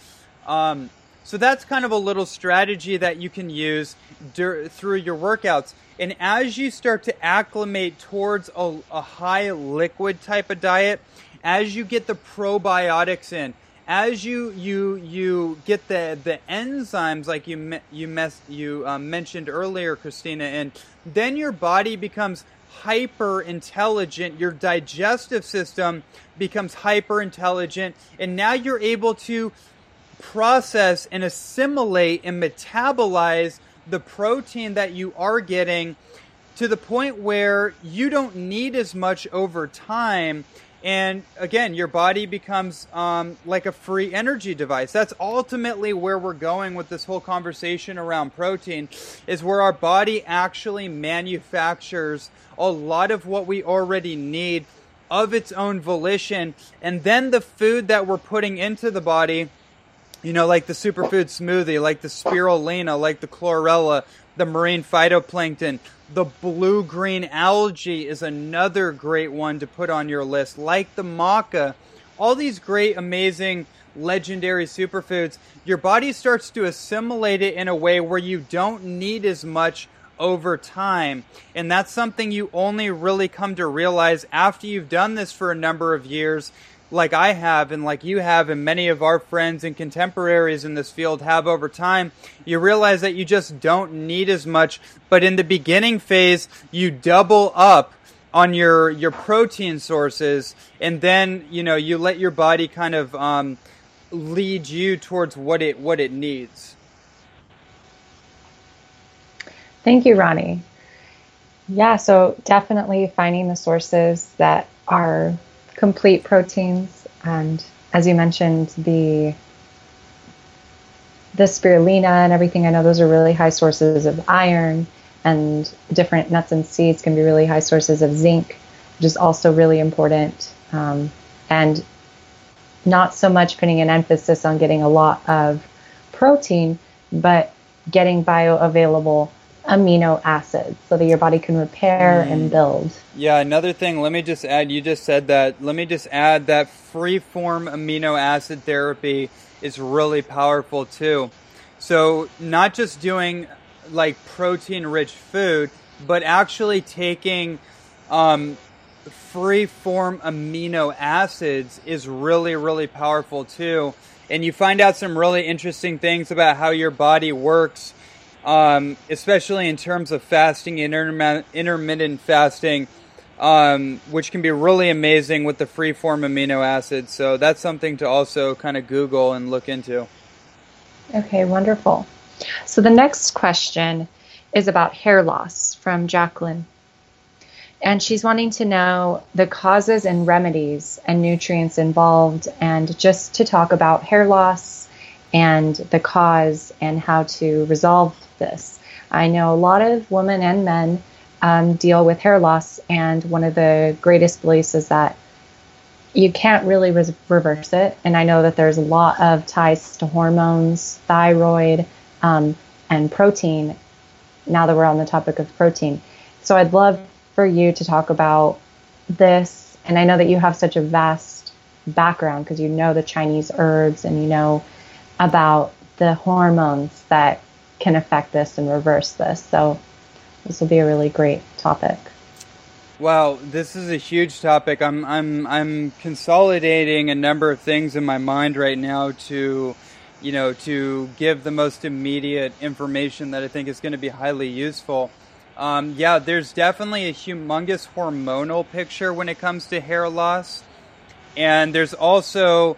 Um, so that's kind of a little strategy that you can use dur- through your workouts. And as you start to acclimate towards a, a high liquid type of diet, as you get the probiotics in, as you you you get the the enzymes like you you mes- you um, mentioned earlier, Christina, and then your body becomes hyper intelligent. Your digestive system becomes hyper intelligent, and now you're able to process and assimilate and metabolize the protein that you are getting to the point where you don't need as much over time And again, your body becomes um, like a free energy device. That's ultimately where we're going with this whole conversation around protein, is where our body actually manufactures a lot of what we already need of its own volition. And then the food that we're putting into the body, you know, like the superfood smoothie, like the spirulina, like the chlorella, the marine phytoplankton, the blue green algae is another great one to put on your list, like the maca. All these great, amazing, legendary superfoods, your body starts to assimilate it in a way where you don't need as much over time. And that's something you only really come to realize after you've done this for a number of years like I have and like you have and many of our friends and contemporaries in this field have over time, you realize that you just don't need as much. But in the beginning phase, you double up on your your protein sources, and then you know you let your body kind of um, lead you towards what it what it needs. Thank you, Ronnie. Yeah, so definitely finding the sources that are complete proteins, and as you mentioned, the the spirulina and everything. I know those are really high sources of iron, and different nuts and seeds can be really high sources of zinc, which is also really important. Um, and not so much putting an emphasis on getting a lot of protein, but getting bioavailable amino acids so that your body can repair mm. and build. Yeah, another thing, let me just add, you just said that, let me just add that free form amino acid therapy is really powerful too. So, not just doing like protein rich food, but actually taking um, free form amino acids is really, really powerful too. And you find out some really interesting things about how your body works um, especially in terms of fasting, and intermittent fasting, um, which can be really amazing with the free form amino acids. So that's something to also kind of Google and look into. Okay, wonderful. So the next question is about hair loss from Jacqueline. And she's wanting to know the causes and remedies and nutrients involved, and just to talk about hair loss and the cause and how to resolve this. I know a lot of women and men um, deal with hair loss, and one of the greatest beliefs is that you can't really re- reverse it. And I know that there's a lot of ties to hormones, thyroid, um, and protein. Now that we're on the topic of protein, so I'd love for you to talk about this. And I know that you have such a vast background because you know the Chinese herbs and you know about the hormones that can affect this and reverse this. So this will be a really great topic. Wow, this is a huge topic. I'm I'm I'm consolidating a number of things in my mind right now to you know to give the most immediate information that I think is going to be highly useful. Um, yeah, there's definitely a humongous hormonal picture when it comes to hair loss, and there's also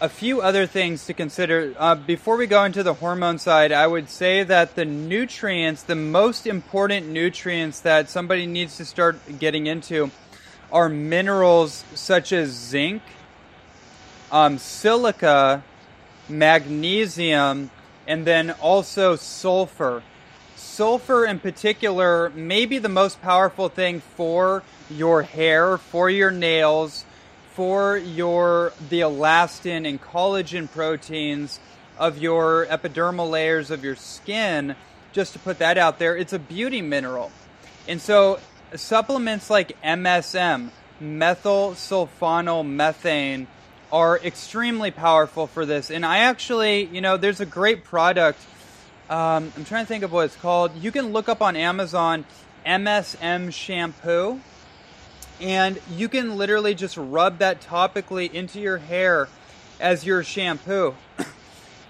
a few other things to consider. Uh, before we go into the hormone side, I would say that the nutrients, the most important nutrients that somebody needs to start getting into, are minerals such as zinc, um, silica, magnesium, and then also sulfur. Sulfur, in particular, may be the most powerful thing for your hair, for your nails for your the elastin and collagen proteins of your epidermal layers of your skin, just to put that out there, it's a beauty mineral. And so supplements like MSM, methyl sulfonyl methane are extremely powerful for this. And I actually, you know, there's a great product. Um, I'm trying to think of what it's called. You can look up on Amazon MSM shampoo and you can literally just rub that topically into your hair as your shampoo.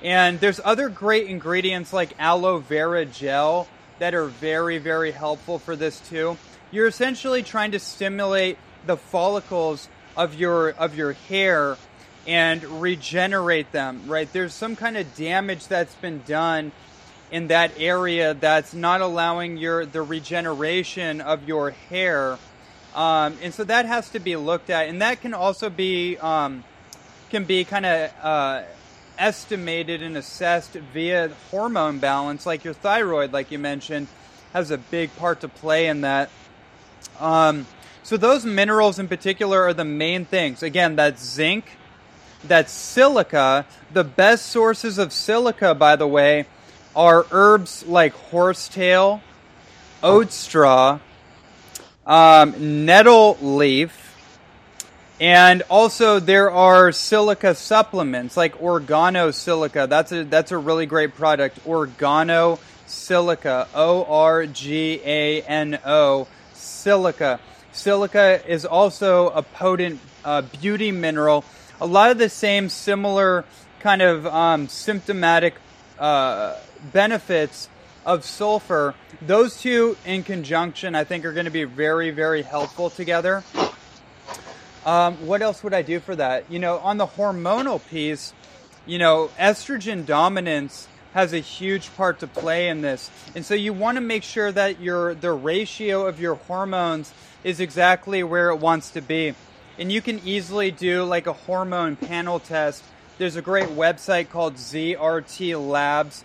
and there's other great ingredients like aloe vera gel that are very, very helpful for this too. You're essentially trying to stimulate the follicles of your of your hair and regenerate them, right? There's some kind of damage that's been done in that area that's not allowing your the regeneration of your hair Um, and so that has to be looked at, and that can also be um, can be kind of uh, estimated and assessed via hormone balance, like your thyroid, like you mentioned, has a big part to play in that. Um, so those minerals in particular are the main things. Again, that's zinc, that's silica. The best sources of silica, by the way, are herbs like horsetail, oat straw, um, nettle leaf, and also there are silica supplements like organo silica. That's a that's a really great product. Organo silica, O R G A N O silica. Silica is also a potent uh, beauty mineral. A lot of the same similar kind of um, symptomatic uh, benefits of sulfur. Those two in conjunction, I think, are going to be very, very helpful together. Um, what else would I do for that? You know, on the hormonal piece, you know, estrogen dominance has a huge part to play in this. And so you want to make sure that your the ratio of your hormones is exactly where it wants to be. And you can easily do like a hormone panel test. There's a great website called zrtlabs.com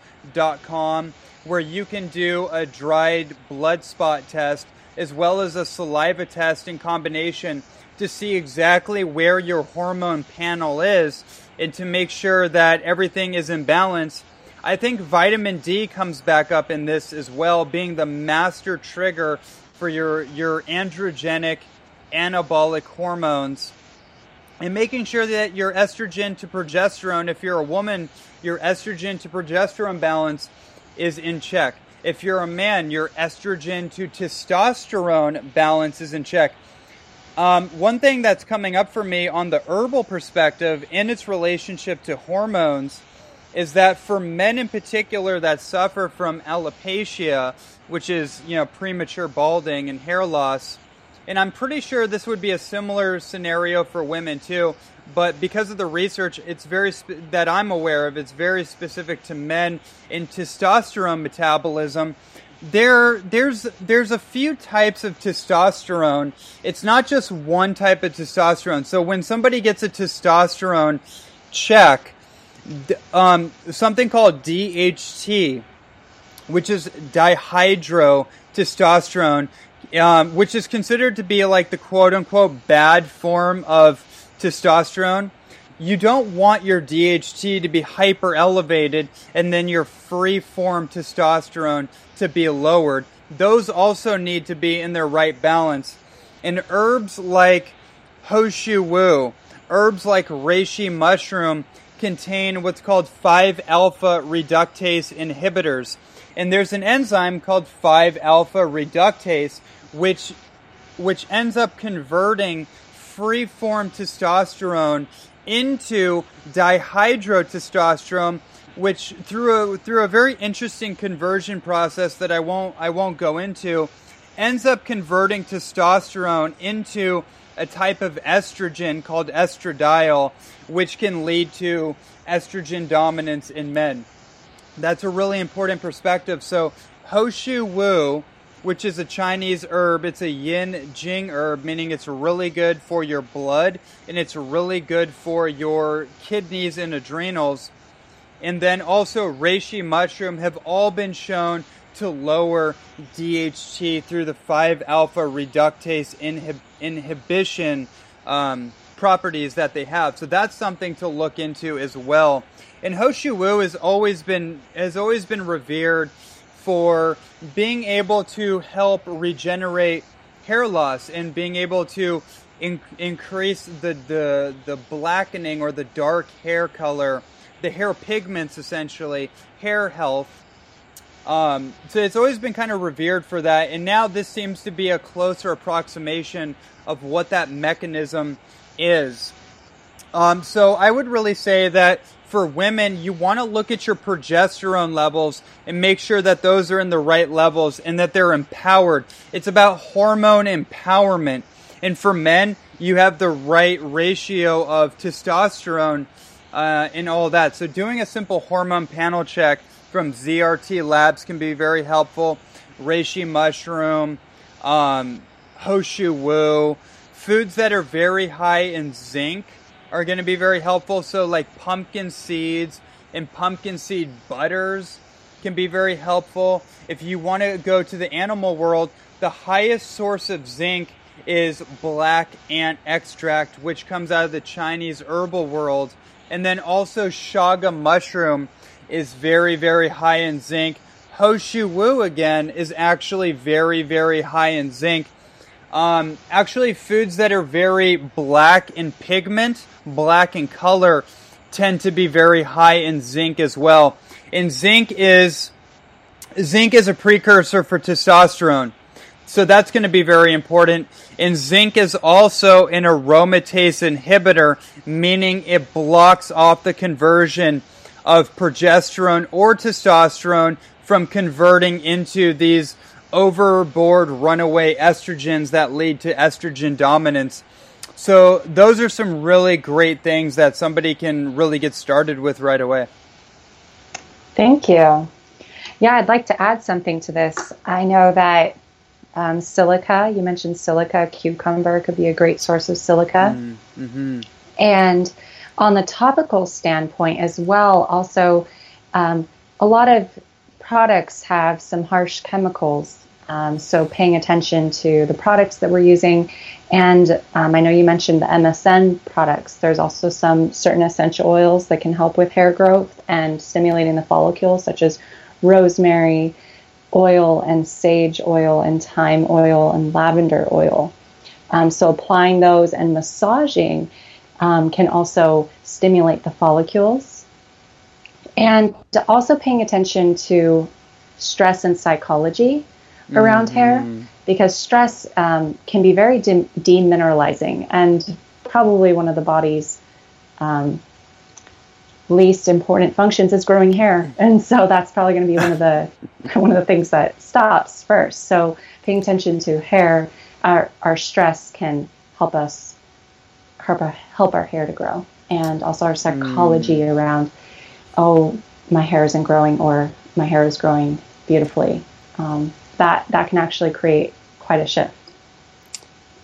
where you can do a dried blood spot test as well as a saliva test in combination to see exactly where your hormone panel is and to make sure that everything is in balance. I think vitamin D comes back up in this as well, being the master trigger for your, your androgenic anabolic hormones. And making sure that your estrogen to progesterone, if you're a woman, your estrogen to progesterone balance is in check. If you're a man, your estrogen to testosterone balance is in check. Um, one thing that's coming up for me on the herbal perspective in its relationship to hormones is that for men in particular that suffer from alopecia, which is you know premature balding and hair loss, and I'm pretty sure this would be a similar scenario for women too. But because of the research, it's very spe- that I'm aware of, it's very specific to men in testosterone metabolism. There, there's there's a few types of testosterone. It's not just one type of testosterone. So when somebody gets a testosterone check, um, something called DHT, which is dihydrotestosterone, um, which is considered to be like the quote unquote bad form of testosterone. You don't want your DHT to be hyper elevated and then your free form testosterone to be lowered. Those also need to be in their right balance. And herbs like Ho Shou Wu, herbs like reishi mushroom contain what's called 5 alpha reductase inhibitors. And there's an enzyme called 5 alpha reductase which which ends up converting free form testosterone into dihydrotestosterone which through a through a very interesting conversion process that I won't I won't go into ends up converting testosterone into a type of estrogen called estradiol which can lead to estrogen dominance in men. That's a really important perspective. So Ho Shou Wu which is a Chinese herb. It's a yin jing herb, meaning it's really good for your blood and it's really good for your kidneys and adrenals. And then also reishi mushroom have all been shown to lower DHT through the 5 alpha reductase inhib- inhibition um, properties that they have. So that's something to look into as well. And Ho Shou Wu has always been has always been revered for being able to help regenerate hair loss and being able to in- increase the, the the blackening or the dark hair color, the hair pigments essentially, hair health. Um, so it's always been kind of revered for that, and now this seems to be a closer approximation of what that mechanism is. Um, so I would really say that for women, you want to look at your progesterone levels and make sure that those are in the right levels and that they're empowered. It's about hormone empowerment. And for men, you have the right ratio of testosterone uh, and all that. So doing a simple hormone panel check from ZRT Labs can be very helpful. Reishi mushroom, um, Ho Shou Wu. Foods that are very high in zinc are going to be very helpful. So, like pumpkin seeds and pumpkin seed butters can be very helpful. If you want to go to the animal world, the highest source of zinc is black ant extract, which comes out of the Chinese herbal world. And then also chaga mushroom is very, very high in zinc. Ho Shou Wu again is actually very, very high in zinc. Um, actually, foods that are very black in pigment, black in color, tend to be very high in zinc as well. And zinc is zinc is a precursor for testosterone. So that's going to be very important. And zinc is also an aromatase inhibitor, meaning it blocks off the conversion of progesterone or testosterone from converting into these overboard runaway estrogens that lead to estrogen dominance. So those are some really great things that somebody can really get started with right away. Thank you. Yeah, I'd like to add something to this. I know that um, silica, you mentioned silica, cucumber could be a great source of silica. Mm, mm-hmm. And on the topical standpoint as well, also, um, a lot of products have some harsh chemicals um, so paying attention to the products that we're using. And um, I know you mentioned the MSM products. There's also some certain essential oils that can help with hair growth and stimulating the follicles, such as rosemary oil and sage oil and thyme oil and lavender oil. Um, so applying those and massaging um, can also stimulate the follicles. And also paying attention to stress and psychology around mm-hmm. hair because stress um, can be very de- demineralizing and probably one of the body's um, least important functions is growing hair and so that's probably going to be one of the one of the things that stops first so paying attention to hair our, our stress can help us help our, help our hair to grow and also our psychology mm. around oh my hair isn't growing or my hair is growing beautifully um, that that can actually create quite a shift.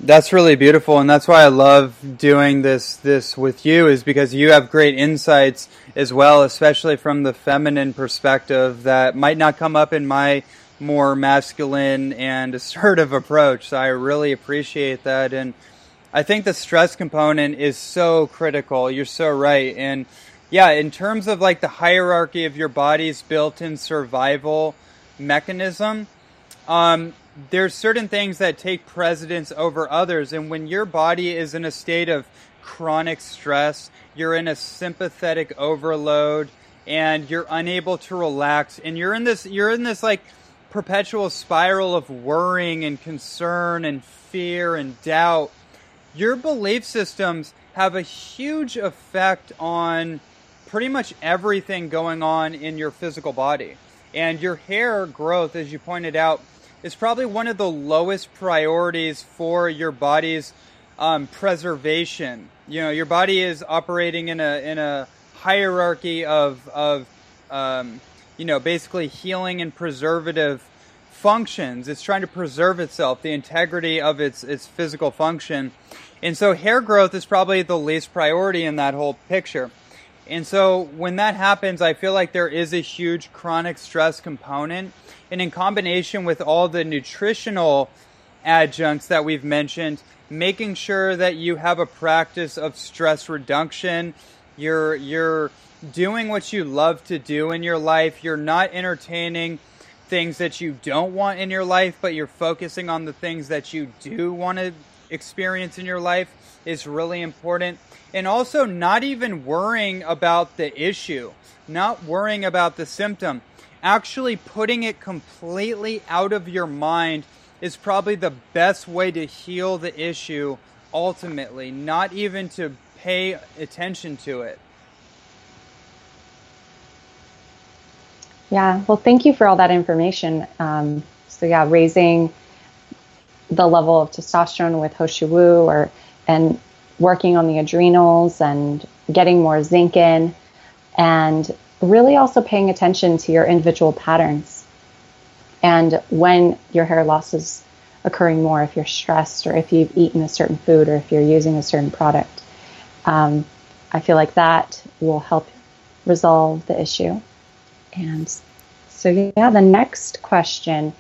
That's really beautiful, and that's why I love doing this this with you is because you have great insights as well, especially from the feminine perspective that might not come up in my more masculine and assertive approach. So I really appreciate that, and I think the stress component is so critical. You're so right, and yeah, in terms of like the hierarchy of your body's built-in survival mechanism um, there's certain things that take precedence over others. And when your body is in a state of chronic stress, you're in a sympathetic overload and you're unable to relax and you're in this you're in this like perpetual spiral of worrying and concern and fear and doubt your belief systems have a huge effect on pretty much everything going on in your physical body and your hair growth as you pointed out is probably one of the lowest priorities for your body's um, preservation. You know, your body is operating in a in a hierarchy of of um, you know basically healing and preservative functions. It's trying to preserve itself, the integrity of its its physical function, and so hair growth is probably the least priority in that whole picture. And so when that happens, I feel like there is a huge chronic stress component and in combination with all the nutritional adjuncts that we've mentioned, making sure that you have a practice of stress reduction, you're you're doing what you love to do in your life, you're not entertaining things that you don't want in your life, but you're focusing on the things that you do want to experience in your life is really important. And also not even worrying about the issue, not worrying about the symptom actually putting it completely out of your mind is probably the best way to heal the issue ultimately, not even to pay attention to it. Yeah, well, thank you for all that information. Um, so, yeah, raising the level of testosterone with Ho Shou Wu or and working on the adrenals and getting more zinc in and really also paying attention to your individual patterns. And when your hair loss is occurring more if you're stressed or if you've eaten a certain food or if you're using a certain product. Um, I feel like that will help resolve the issue. And so, yeah, the next question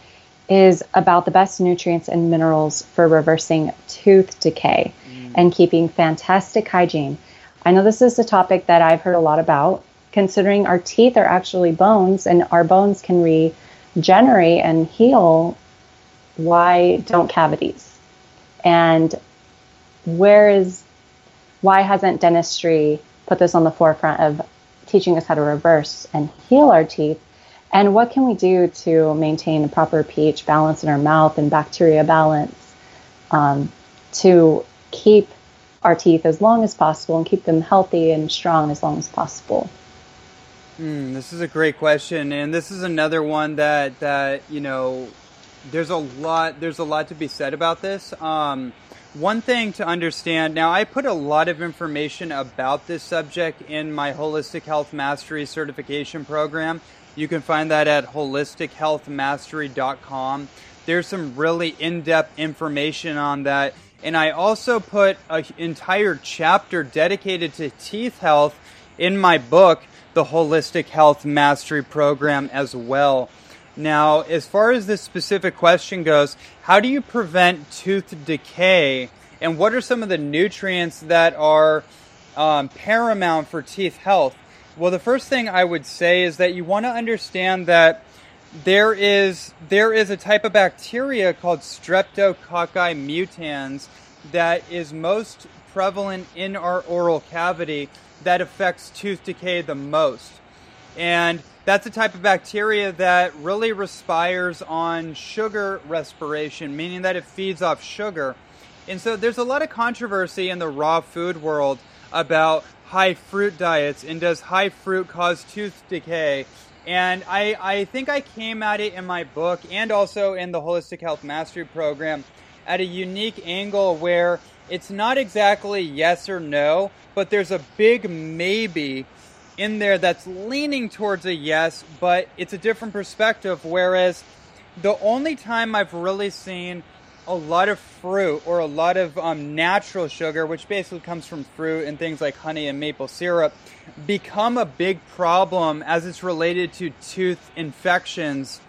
is about the best nutrients and minerals for reversing tooth decay. And keeping fantastic hygiene. I know this is a topic that I've heard a lot about, considering our teeth are actually bones and our bones can regenerate and heal. Why don't cavities? And where is, why hasn't dentistry put this on the forefront of teaching us how to reverse and heal our teeth and what can we do to maintain a proper pH balance in our mouth and bacteria balance um, to keep our teeth as long as possible and keep them healthy and strong as long as possible? Mm, this is a great question, and this is another one that that you know, there's a lot there's a lot to be said about this. Um, one thing to understand now, I put a lot of information about this subject in my Holistic Health Mastery certification program. You can find that at holistichealthmastery.com. There's some really in depth information on that. And I also put an entire chapter dedicated to teeth health in my book, The Holistic Health Mastery Program, as well. Now, as far as this specific question goes, how do you prevent tooth decay? And what are some of the nutrients that are um, paramount for teeth health? Well, the first thing I would say is that you want to understand that there is there is a type of bacteria called Streptococci mutans that is most prevalent in our oral cavity that affects tooth decay the most. And that's a type of bacteria that really respires on sugar respiration, meaning that it feeds off sugar. And so there's a lot of controversy in the raw food world about high fruit diets and does high fruit cause tooth decay? And I, I think I came at it in my book and also in the Holistic Health Mastery Program at a unique angle where it's not exactly yes or no, but there's a big maybe in there that's leaning towards a yes, but it's a different perspective. Whereas the only time I've really seen a lot of fruit or a lot of um, natural sugar, which basically comes from fruit and things like honey and maple syrup, become a big problem as it's related to tooth infections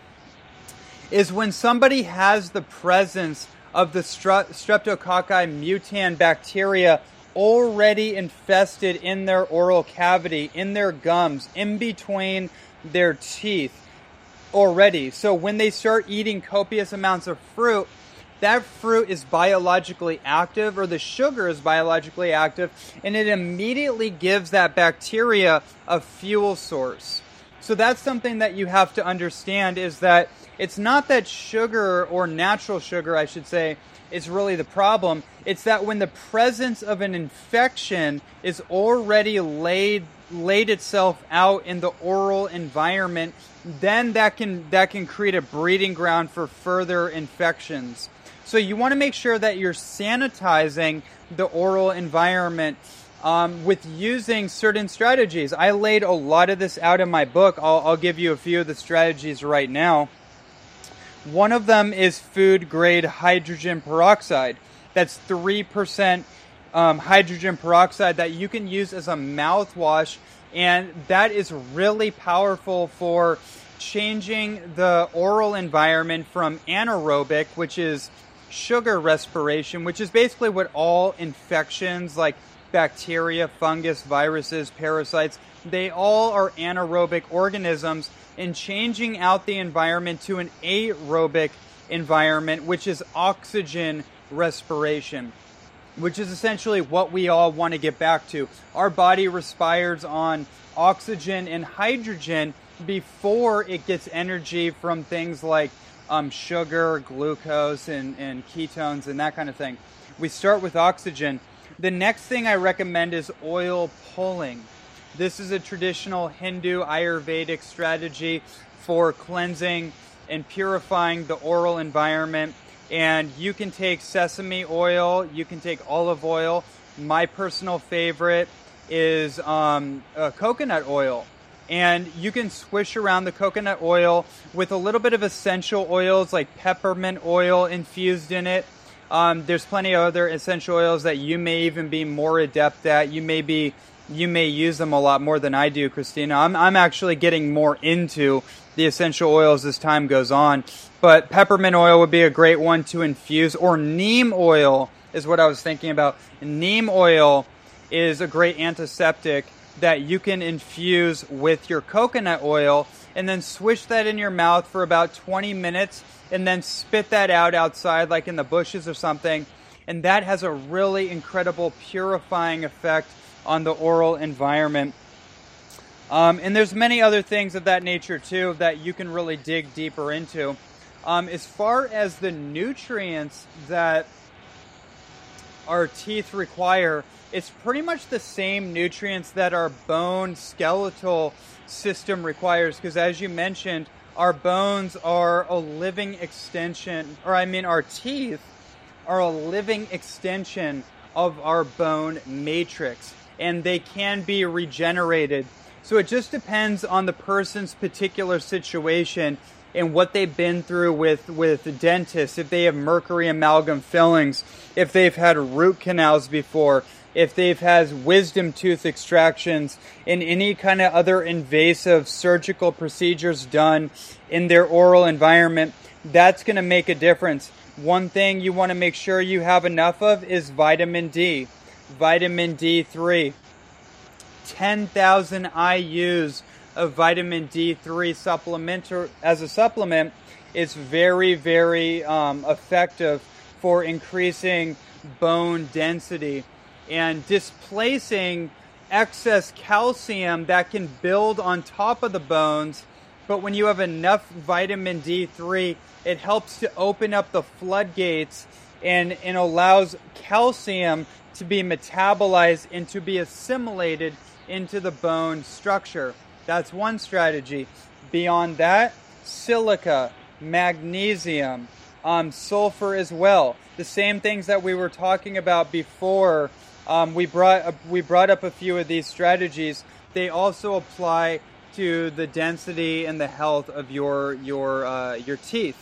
is when somebody has the presence of the streptococci mutan bacteria already infested in their oral cavity, in their gums, in between their teeth already. So when they start eating copious amounts of fruit, that fruit is biologically active or the sugar is biologically active and it immediately gives that bacteria a fuel source. So that's something that you have to understand is that it's not that sugar or natural sugar, I should say, is really the problem. It's that when the presence of an infection is already laid laid itself out in the oral environment, then that can that can create a breeding ground for further infections. So you want to make sure that you're sanitizing the oral environment um, with using certain strategies. I laid a lot of this out in my book. I'll, I'll give you a few of the strategies right now. One of them is food grade hydrogen peroxide. That's 3% um, hydrogen peroxide that you can use as a mouthwash, and that is really powerful for changing the oral environment from anaerobic, which is sugar respiration, which is basically what all infections like bacteria, fungus, viruses, parasites, they all are anaerobic organisms and changing out the environment to an aerobic environment, which is oxygen respiration, which is essentially what we all want to get back to. Our body respires on oxygen and hydrogen before it gets energy from things like um, sugar, glucose, and, and ketones, and that kind of thing. We start with oxygen. The next thing I recommend is oil pulling. This is a traditional Hindu Ayurvedic strategy for cleansing and purifying the oral environment. And you can take sesame oil, you can take olive oil. My personal favorite is um, uh, coconut oil and you can swish around the coconut oil with a little bit of essential oils like peppermint oil infused in it. Um, there's plenty of other essential oils that you may even be more adept at. You may be you may use them a lot more than I do, Christina. I'm I'm actually getting more into the essential oils as time goes on. But peppermint oil would be a great one to infuse, or neem oil is what I was thinking about. Neem oil is a great antiseptic that you can infuse with your coconut oil and then swish that in your mouth for about 20 minutes and then spit that out outside, like in the bushes or something. And that has a really incredible purifying effect on the oral environment. Um, and there's many other things of that nature too that you can really dig deeper into. Um, as far as the nutrients that our teeth require, it's pretty much the same nutrients that our bone skeletal system requires. Because as you mentioned, our bones are a living extension, or I mean, our teeth are a living extension of our bone matrix, and they can be regenerated. So it just depends on the person's particular situation and what they've been through with with dentists, if they have mercury amalgam fillings, if they've had root canals before, if they've had wisdom tooth extractions, and any kind of other invasive surgical procedures done in their oral environment, that's going to make a difference. One thing you want to make sure you have enough of is vitamin D, vitamin D3. 10,000 IUs of vitamin D3 supplement as a supplement is very, very um, effective for increasing bone density and displacing excess calcium that can build on top of the bones. But when you have enough vitamin D3, it helps to open up the floodgates and, and allows calcium to be metabolized and to be assimilated into the bone structure. That's one strategy. Beyond that, silica, magnesium, um, sulfur as well. The same things that we were talking about before. Um, we brought uh, we brought up a few of these strategies. They also apply to the density and the health of your your uh, your teeth.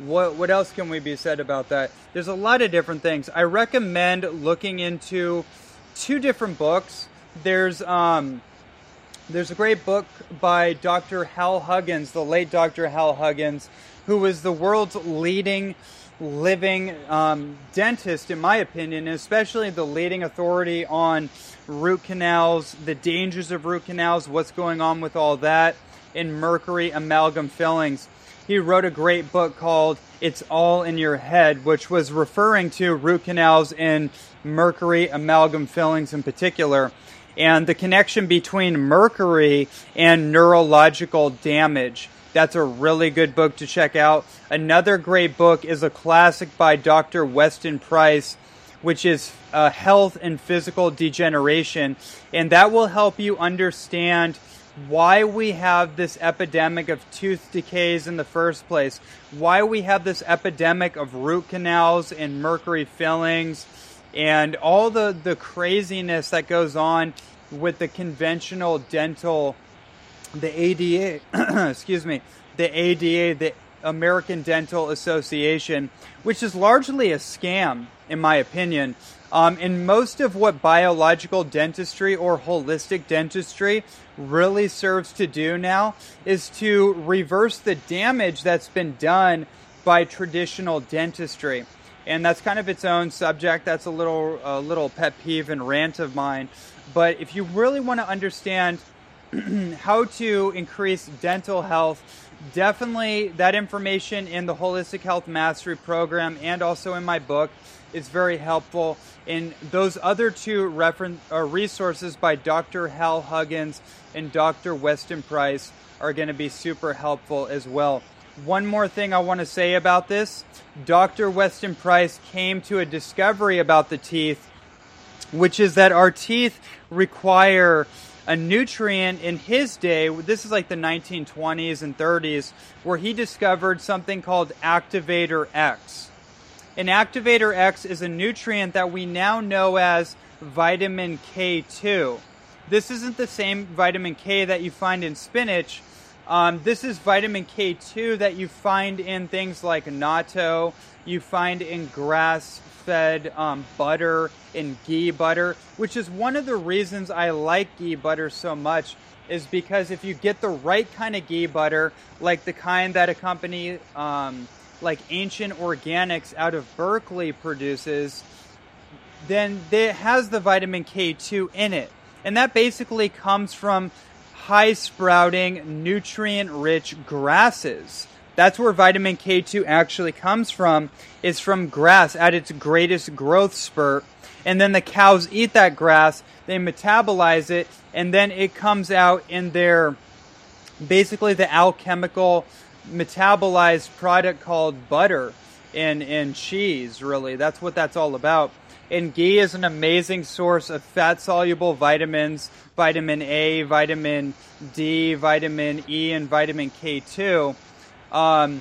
What what else can we be said about that? There's a lot of different things. I recommend looking into two different books. There's um, there's a great book by Dr. Hal Huggins, the late Dr. Hal Huggins, who was the world's leading living um, dentist, in my opinion, especially the leading authority on root canals, the dangers of root canals, what's going on with all that, and mercury amalgam fillings. He wrote a great book called It's All in Your Head, which was referring to root canals and mercury amalgam fillings in particular and the connection between mercury and neurological damage. That's a really good book to check out. Another great book is a classic by Dr. Weston Price, which is uh, Health and Physical Degeneration. And that will help you understand why we have this epidemic of tooth decays in the first place, why we have this epidemic of root canals and mercury fillings and all the, the craziness that goes on with the conventional dental, the ADA, excuse me, the ADA, the American Dental Association, which is largely a scam, in my opinion. Um, and most of what biological dentistry or holistic dentistry really serves to do now is to reverse the damage that's been done by traditional dentistry and that's kind of its own subject. That's a little a little pet peeve and rant of mine. But if you really want to understand how to increase dental health, definitely that information in the Holistic Health Mastery Program and also in my book is very helpful. And those other two reference uh, resources by Dr. Hal Huggins and Dr. Weston Price are going to be super helpful as well. One more thing I want to say about this Dr. Weston Price came to a discovery about the teeth, which is that our teeth require a nutrient in his day. This is like the 1920s and 30s, where he discovered something called Activator X. And Activator X is a nutrient that we now know as vitamin K2. This isn't the same vitamin K that you find in spinach. Um, this is vitamin K2 that you find in things like natto, you find in grass fed um, butter, in ghee butter, which is one of the reasons I like ghee butter so much. Is because if you get the right kind of ghee butter, like the kind that a company um, like Ancient Organics out of Berkeley produces, then it has the vitamin K2 in it. And that basically comes from high sprouting, nutrient rich grasses. That's where vitamin K2 actually comes from, is from grass at its greatest growth spurt. And then the cows eat that grass, they metabolize it, and then it comes out in their basically the alchemical metabolized product called butter and, and cheese, really. That's what that's all about. And ghee is an amazing source of fat soluble vitamins, vitamin A, vitamin D, vitamin E, and vitamin K2. Um,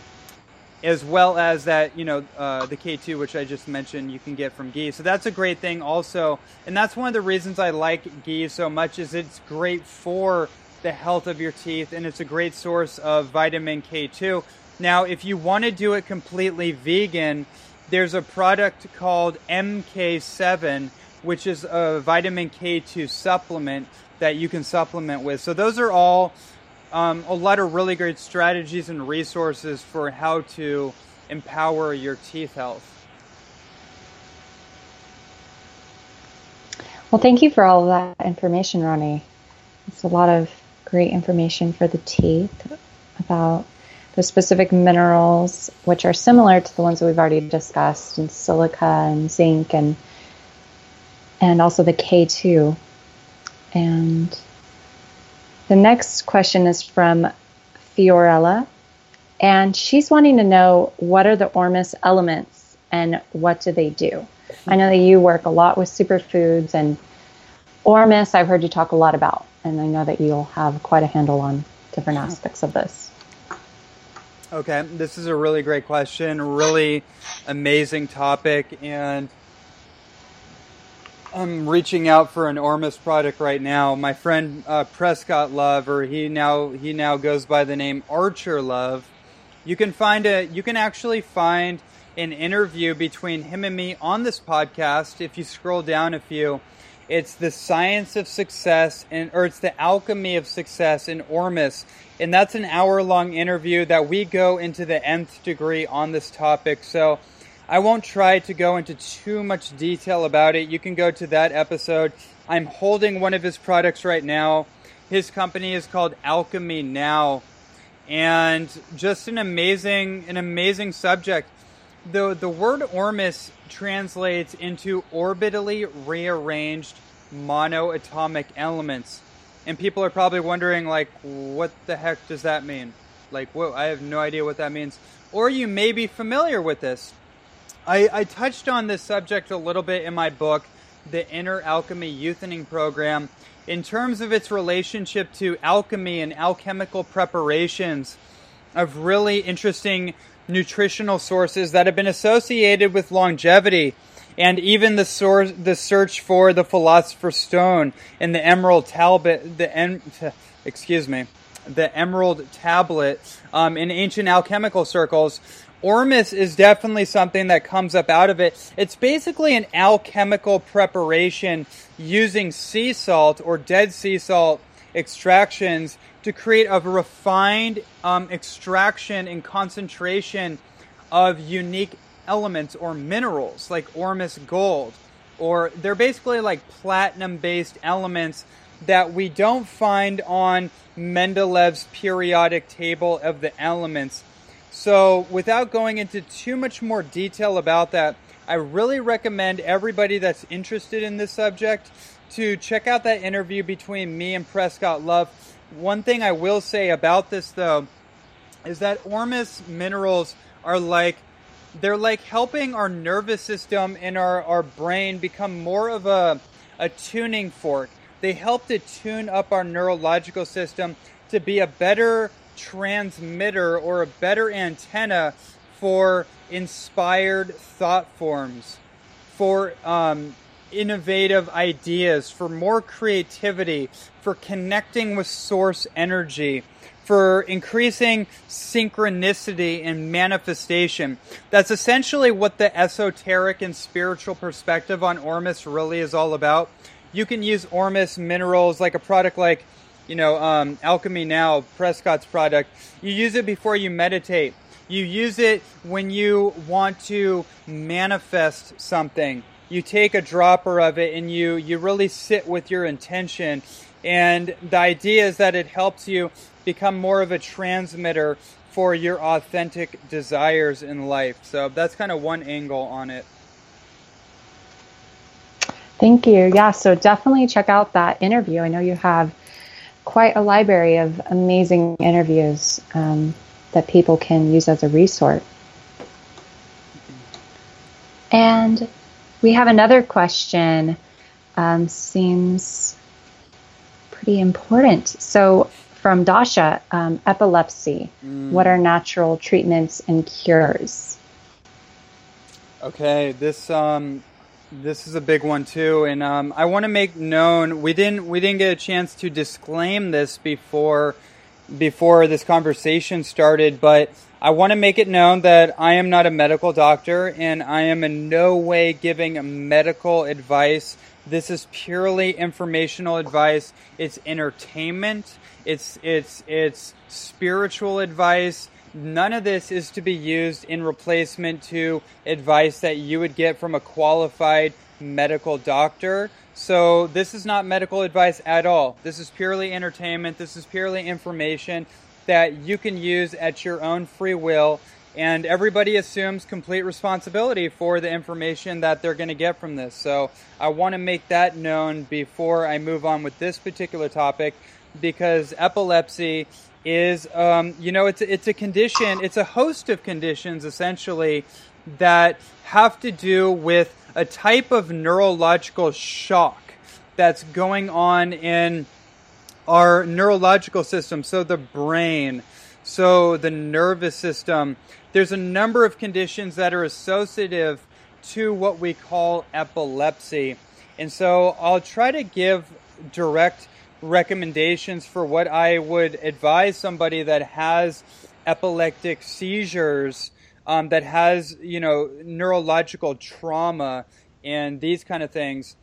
as well as that, you know, uh, the K2, which I just mentioned, you can get from ghee. So that's a great thing, also, and that's one of the reasons I like ghee so much. Is it's great for the health of your teeth, and it's a great source of vitamin K2. Now, if you want to do it completely vegan, there's a product called MK7, which is a vitamin K2 supplement that you can supplement with. So those are all um, a lot of really great strategies and resources for how to empower your teeth health. Well, thank you for all of that information, Ronnie. It's a lot of great information for the teeth about the specific minerals, which are similar to the ones that we've already discussed, and silica and zinc, and and also the K2. And the next question is from Fiorella, and she's wanting to know what are the Ormus elements and what do they do? I know that you work a lot with superfoods and Ormus, I've heard you talk a lot about, and I know that you'll have quite a handle on different aspects of this. Okay, this is a really great question, really amazing topic, and I'm reaching out for an Ormus product right now. My friend uh, Prescott Love, or he now he now goes by the name Archer Love. You can find a you can actually find an interview between him and me on this podcast. If you scroll down a few, it's the science of success, and or it's the alchemy of success in Ormus, and that's an hour long interview that we go into the nth degree on this topic. So I won't try to go into too much detail about it. You can go to that episode. I'm holding one of his products right now. His company is called Alchemy Now, and just an amazing, an amazing subject. The the word Ormus translates into orbitally rearranged monoatomic elements. And people are probably wondering, like, what the heck does that mean? Like, I have no idea what that means. Or you may be familiar with this. I, I touched on this subject a little bit in my book, The Inner Alchemy Youthening Program, in terms of its relationship to alchemy and alchemical preparations of really interesting nutritional sources that have been associated with longevity and even the source, the search for the philosopher's stone and the emerald tablet, the en, excuse me, the emerald tablet um, in ancient alchemical circles Ormus is definitely something that comes up out of it. It's basically an alchemical preparation using sea salt or dead sea salt extractions to create a refined um, extraction and concentration of unique elements or minerals like Ormus gold. Or they're basically like platinum based elements that we don't find on Mendeleev's periodic table of the elements so, without going into too much more detail about that, I really recommend everybody that's interested in this subject to check out that interview between me and Prescott Love. One thing I will say about this though is that Ormus minerals are like they're like helping our nervous system and our, our brain become more of a, a tuning fork. They help to tune up our neurological system to be a better transmitter or a better antenna for inspired thought forms, for um, innovative ideas, for more creativity, for connecting with source energy, for increasing synchronicity and manifestation. That's essentially what the esoteric and spiritual perspective on Ormus really is all about. You can use Ormus minerals like a product like, you know, um, Alchemy Now, Prescott's product. You use it before you meditate. You use it when you want to manifest something. You take a dropper of it and you, you really sit with your intention. And the idea is that it helps you become more of a transmitter for your authentic desires in life. So that's kind of one angle on it. Thank you. Yeah, so definitely check out that interview. I know you have quite a library of amazing interviews. Um, that people can use as a resource. And we have another question, um, seems pretty important. So, from Dasha, um, epilepsy. Mm. What are natural treatments and cures? Okay, this um, this is a big one too, and um, I want to make known we didn't we didn't get a chance to disclaim this before before this conversation started, but I want to make it known that I am not a medical doctor and I am in no way giving medical advice. This is purely informational advice. It's entertainment. It's it's it's spiritual advice. None of this is to be used in replacement to advice that you would get from a qualified medical doctor. So this is not medical advice at all. This is purely entertainment. This is purely information that you can use at your own free will. And everybody assumes complete responsibility for the information that they're going to get from this. So I want to make that known before I move on with this particular topic because epilepsy is, um, you know, it's, it's a condition, it's a host of conditions essentially that have to do with a type of neurological shock that's going on in our neurological system. So the brain, so the nervous system. There's a number of conditions that are associative to what we call epilepsy. And so I'll try to give direct recommendations for what I would advise somebody that has epileptic seizures um, that has you know neurological trauma and these kind of things,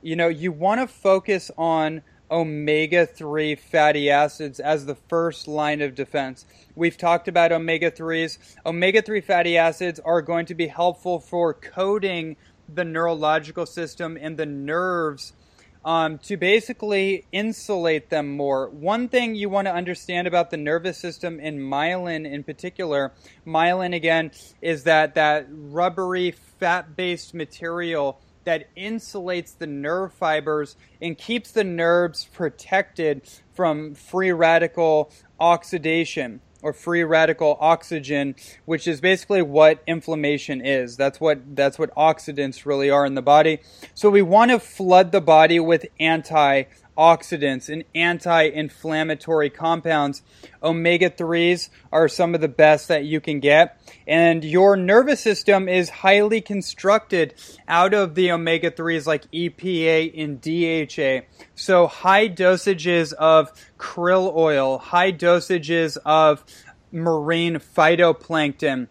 you know, you want to focus on omega 3 fatty acids as the first line of defense. We've talked about omega 3s. Omega 3 fatty acids are going to be helpful for coding the neurological system and the nerves um, to basically insulate them more. One thing you want to understand about the nervous system and myelin in particular, myelin again is that that rubbery fat-based material that insulates the nerve fibers and keeps the nerves protected from free radical oxidation or free radical oxygen, which is basically what inflammation is. That's what that's what oxidants really are in the body. So we want to flood the body with anti oxidants and anti-inflammatory compounds. Omega-3s are some of the best that you can get. And your nervous system is highly constructed out of the omega-3s like EPA and DHA. So high dosages of krill oil, high dosages of marine phytoplankton,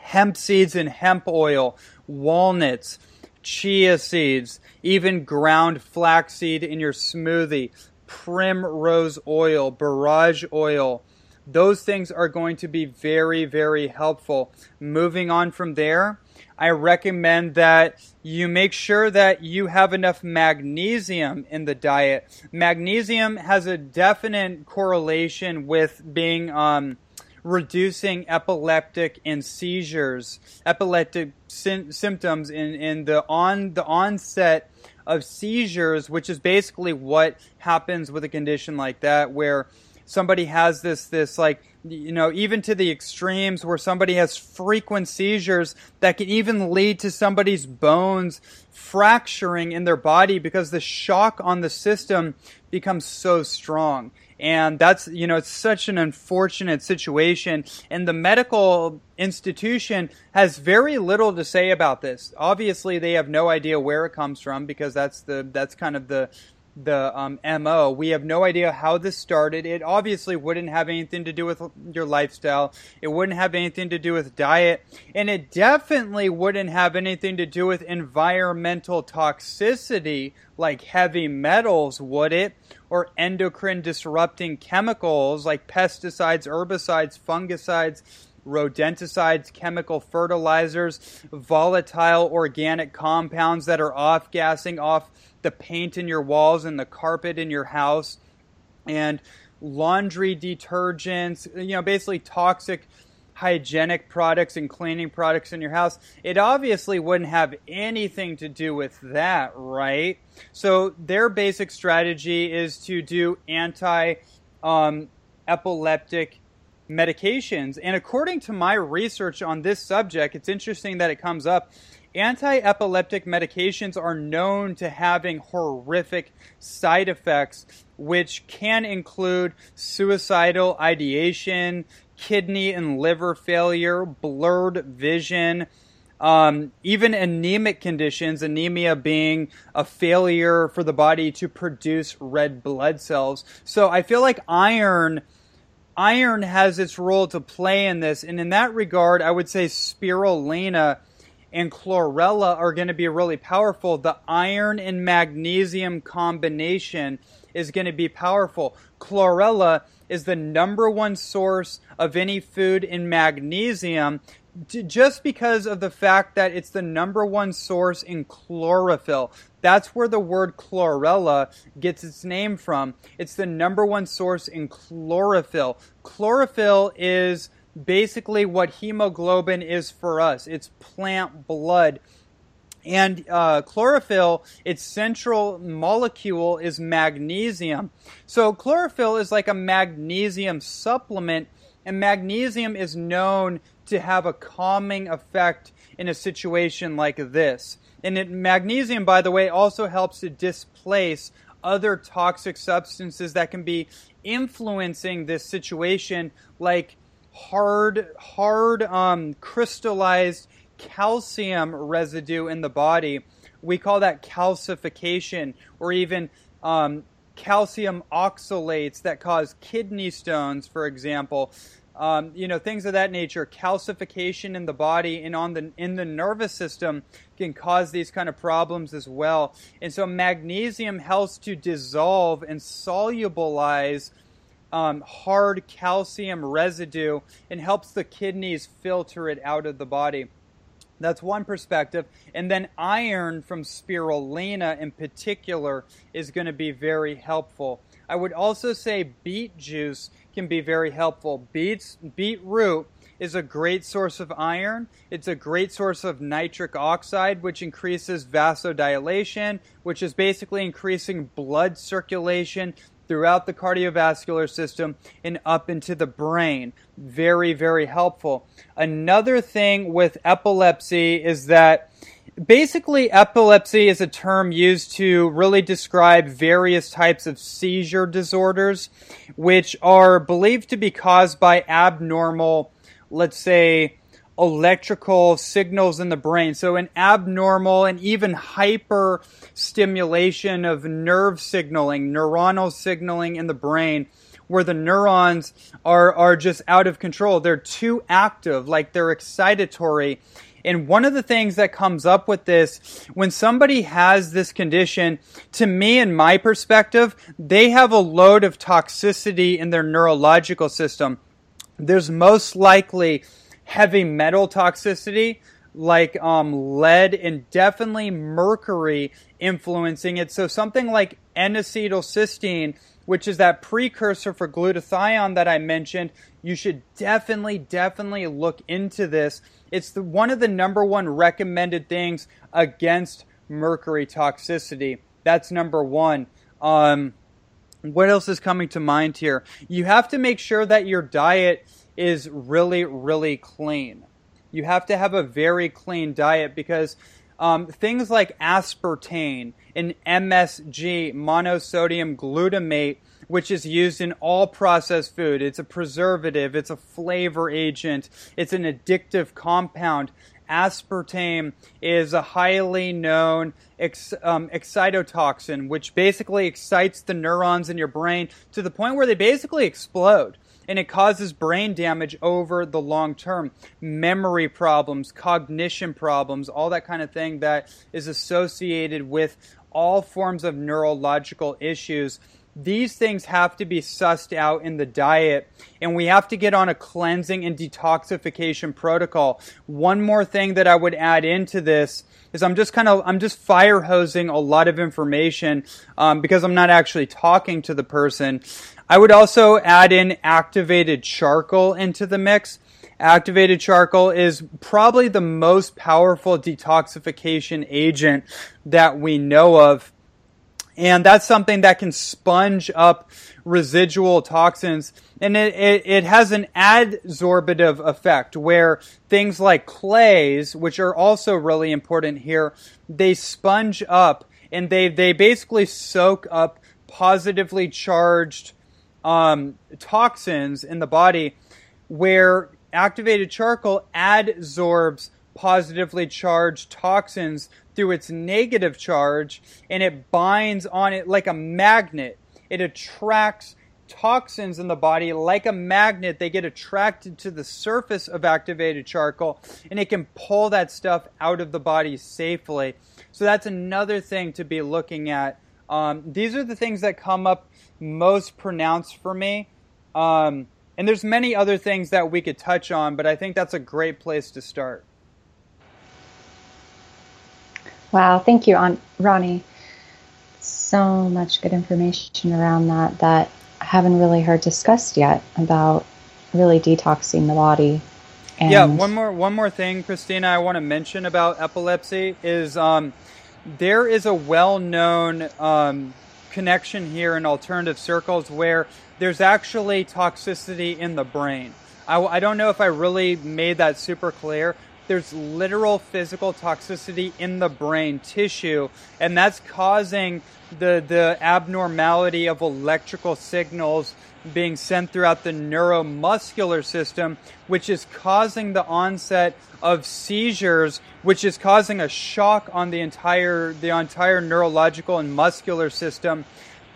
hemp seeds and hemp oil, walnuts, chia seeds, even ground flaxseed in your smoothie, primrose oil, borage oil. Those things are going to be very, very helpful. Moving on from there, I recommend that you make sure that you have enough magnesium in the diet. Magnesium has a definite correlation with being um, reducing epileptic and seizures, epileptic sy- symptoms in, in the on the onset of seizures, which is basically what happens with a condition like that, where somebody has this this like you know even to the extremes where somebody has frequent seizures that can even lead to somebody's bones fracturing in their body because the shock on the system becomes so strong And that's, you know, it's such an unfortunate situation. And the medical institution has very little to say about this. Obviously, they have no idea where it comes from because that's the, that's kind of the, the um, MO. We have no idea how this started. It obviously wouldn't have anything to do with your lifestyle. It wouldn't have anything to do with diet. And it definitely wouldn't have anything to do with environmental toxicity like heavy metals, would it? Or endocrine disrupting chemicals like pesticides, herbicides, fungicides rodenticides, chemical fertilizers, volatile organic compounds that are off gassing off the paint in your walls and the carpet in your house, and laundry detergents, you know, basically toxic hygienic products and cleaning products in your house, it obviously wouldn't have anything to do with that, right? So their basic strategy is to do anti um, epileptic medications. And according to my research on this subject, it's interesting that it comes up. Anti epileptic medications are known to having horrific side effects, which can include suicidal ideation, kidney and liver failure, blurred vision, um, even anemic conditions, anemia being a failure for the body to produce red blood cells. So I feel like iron iron has its role to play in this. And in that regard, I would say spirulina and chlorella are going to be really powerful. The iron and magnesium combination is going to be powerful. Chlorella is the number one source of any food in magnesium just because of the fact that it's the number one source in chlorophyll. That's where the word chlorella gets its name from. It's the number one source in chlorophyll. Chlorophyll is basically what hemoglobin is for us. It's plant blood. And uh, chlorophyll, its central molecule is magnesium. So chlorophyll is like a magnesium supplement, and magnesium is known to have a calming effect in a situation like this. And it, magnesium, by the way, also helps to displace other toxic substances that can be influencing this situation, like hard, hard um, crystallized calcium residue in the body. We call that calcification, or even um, calcium oxalates that cause kidney stones, for example um, you know, things of that nature. Calcification in the body and on the in the nervous system can cause these kind of problems as well. And so magnesium helps to dissolve and solubilize um, hard calcium residue and helps the kidneys filter it out of the body. That's one perspective. And then iron from spirulina in particular is going to be very helpful. I would also say beet juice can be very helpful. Beets, beetroot is a great source of iron. It's a great source of nitric oxide, which increases vasodilation, which is basically increasing blood circulation throughout the cardiovascular system and up into the brain. Very, very helpful. Another thing with epilepsy is that basically epilepsy is a term used to really describe various types of seizure disorders, which are believed to be caused by abnormal, let's say, electrical signals in the brain. So an abnormal and even hyper stimulation of nerve signaling, neuronal signaling in the brain where the neurons are, are just out of control. They're too active, like they're excitatory. And one of the things that comes up with this, when somebody has this condition, to me, in my perspective, they have a load of toxicity in their neurological system. There's most likely heavy metal toxicity like um, lead and definitely mercury influencing it. So something like N-acetylcysteine, which is that precursor for glutathione that I mentioned, you should definitely, definitely look into this. It's the, one of the number one recommended things against mercury toxicity. That's number one. Um, what else is coming to mind here? You have to make sure that your diet is really, really clean. You have to have a very clean diet because um, things like aspartame and MSG, monosodium glutamate, which is used in all processed food. It's a preservative, it's a flavor agent, it's an addictive compound. Aspartame is a highly known ex, um, excitotoxin, which basically excites the neurons in your brain to the point where they basically explode and it causes brain damage over the long term. Memory problems, cognition problems, all that kind of thing that is associated with all forms of neurological issues. These things have to be sussed out in the diet, and we have to get on a cleansing and detoxification protocol. One more thing that I would add into this is I'm just kind of I'm just fire hosing a lot of information um, because I'm not actually talking to the person. I would also add in activated charcoal into the mix. Activated charcoal is probably the most powerful detoxification agent that we know of. And that's something that can sponge up residual toxins. And it, it, it, has an adsorbative effect where things like clays, which are also really important here, they sponge up and they, they basically soak up positively charged um, toxins in the body where activated charcoal adsorbs positively charged toxins through its negative charge and it binds on it like a magnet. It attracts toxins in the body like a magnet. They get attracted to the surface of activated charcoal and it can pull that stuff out of the body safely. So that's another thing to be looking at. Um, these are the things that come up most pronounced for me. Um, and there's many other things that we could touch on, but I think that's a great place to start. Wow, thank you, Aunt Ronnie. So much good information around that that I haven't really heard discussed yet about really detoxing the body. And yeah, one more one more thing, Christina, I want to mention about epilepsy is um, there is a well-known um, connection here in alternative circles where there's actually toxicity in the brain. I, I don't know if I really made that super clear. There's literal physical toxicity in the brain tissue, and that's causing the, the abnormality of electrical signals being sent throughout the neuromuscular system, which is causing the onset of seizures, which is causing a shock on the entire the entire neurological and muscular system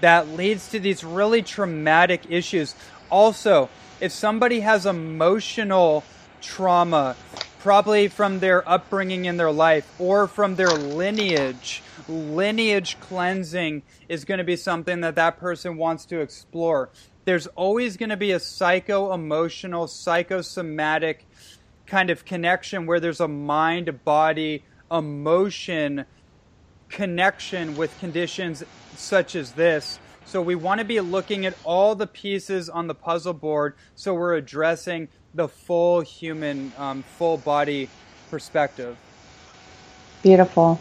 that leads to these really traumatic issues. Also, if somebody has emotional trauma, probably from their upbringing in their life or from their lineage, lineage cleansing is going to be something that that person wants to explore. There's always going to be a psycho emotional, psychosomatic kind of connection where there's a mind body emotion connection with conditions such as this. So we want to be looking at all the pieces on the puzzle board so we're addressing the full human, um, full body perspective. Beautiful.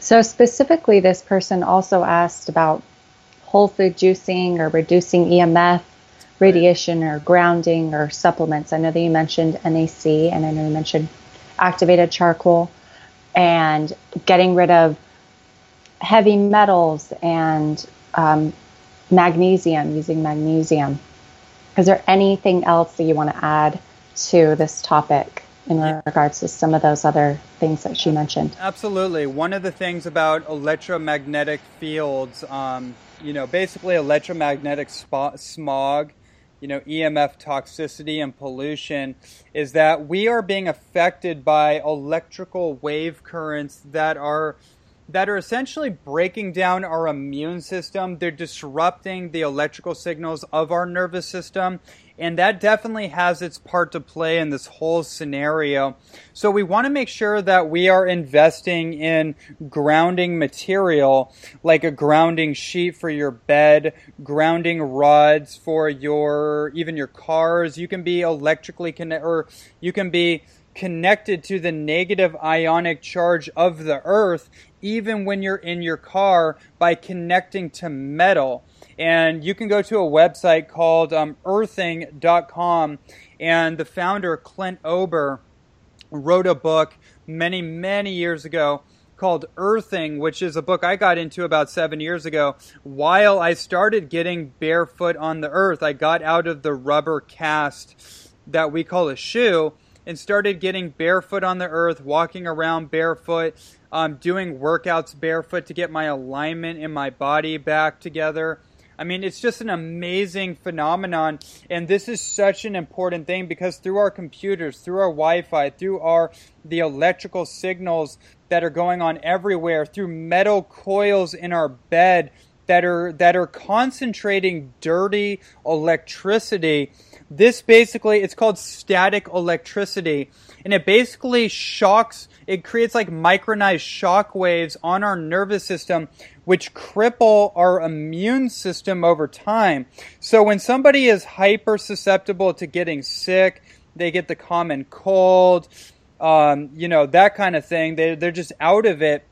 So, specifically, this person also asked about whole food juicing or reducing EMF radiation or grounding or supplements. I know that you mentioned NAC and I know you mentioned activated charcoal and getting rid of heavy metals and um, magnesium, using magnesium. Is there anything else that you want to add to this topic in regards to some of those other things that she mentioned? Absolutely. One of the things about electromagnetic fields, um, you know, basically electromagnetic smog you know, EMF toxicity and pollution is that we are being affected by electrical wave currents that are that are essentially breaking down our immune system. They're disrupting the electrical signals of our nervous system and that definitely has its part to play in this whole scenario. So we want to make sure that we are investing in grounding material, like a grounding sheet for your bed, grounding rods for your, even your cars. You can be electrically connected, or you can be connected to the negative ionic charge of the earth even when you're in your car by connecting to metal. And you can go to a website called um, earthing.com. And the founder, Clint Ober, wrote a book many, many years ago called Earthing, which is a book I got into about seven years ago. While I started getting barefoot on the earth, I got out of the rubber cast that we call a shoe and started getting barefoot on the earth, walking around barefoot, um, doing workouts barefoot to get my alignment in my body back together. I mean, it's just an amazing phenomenon. And this is such an important thing because through our computers, through our Wi Fi, through our the electrical signals that are going on everywhere, through metal coils in our bed that are that are concentrating dirty electricity. This basically it's called static electricity and it basically shocks it creates like micronized shock waves on our nervous system which cripple our immune system over time. So when somebody is hyper susceptible to getting sick, they get the common cold, um, you know, that kind of thing. They, they're just out of it.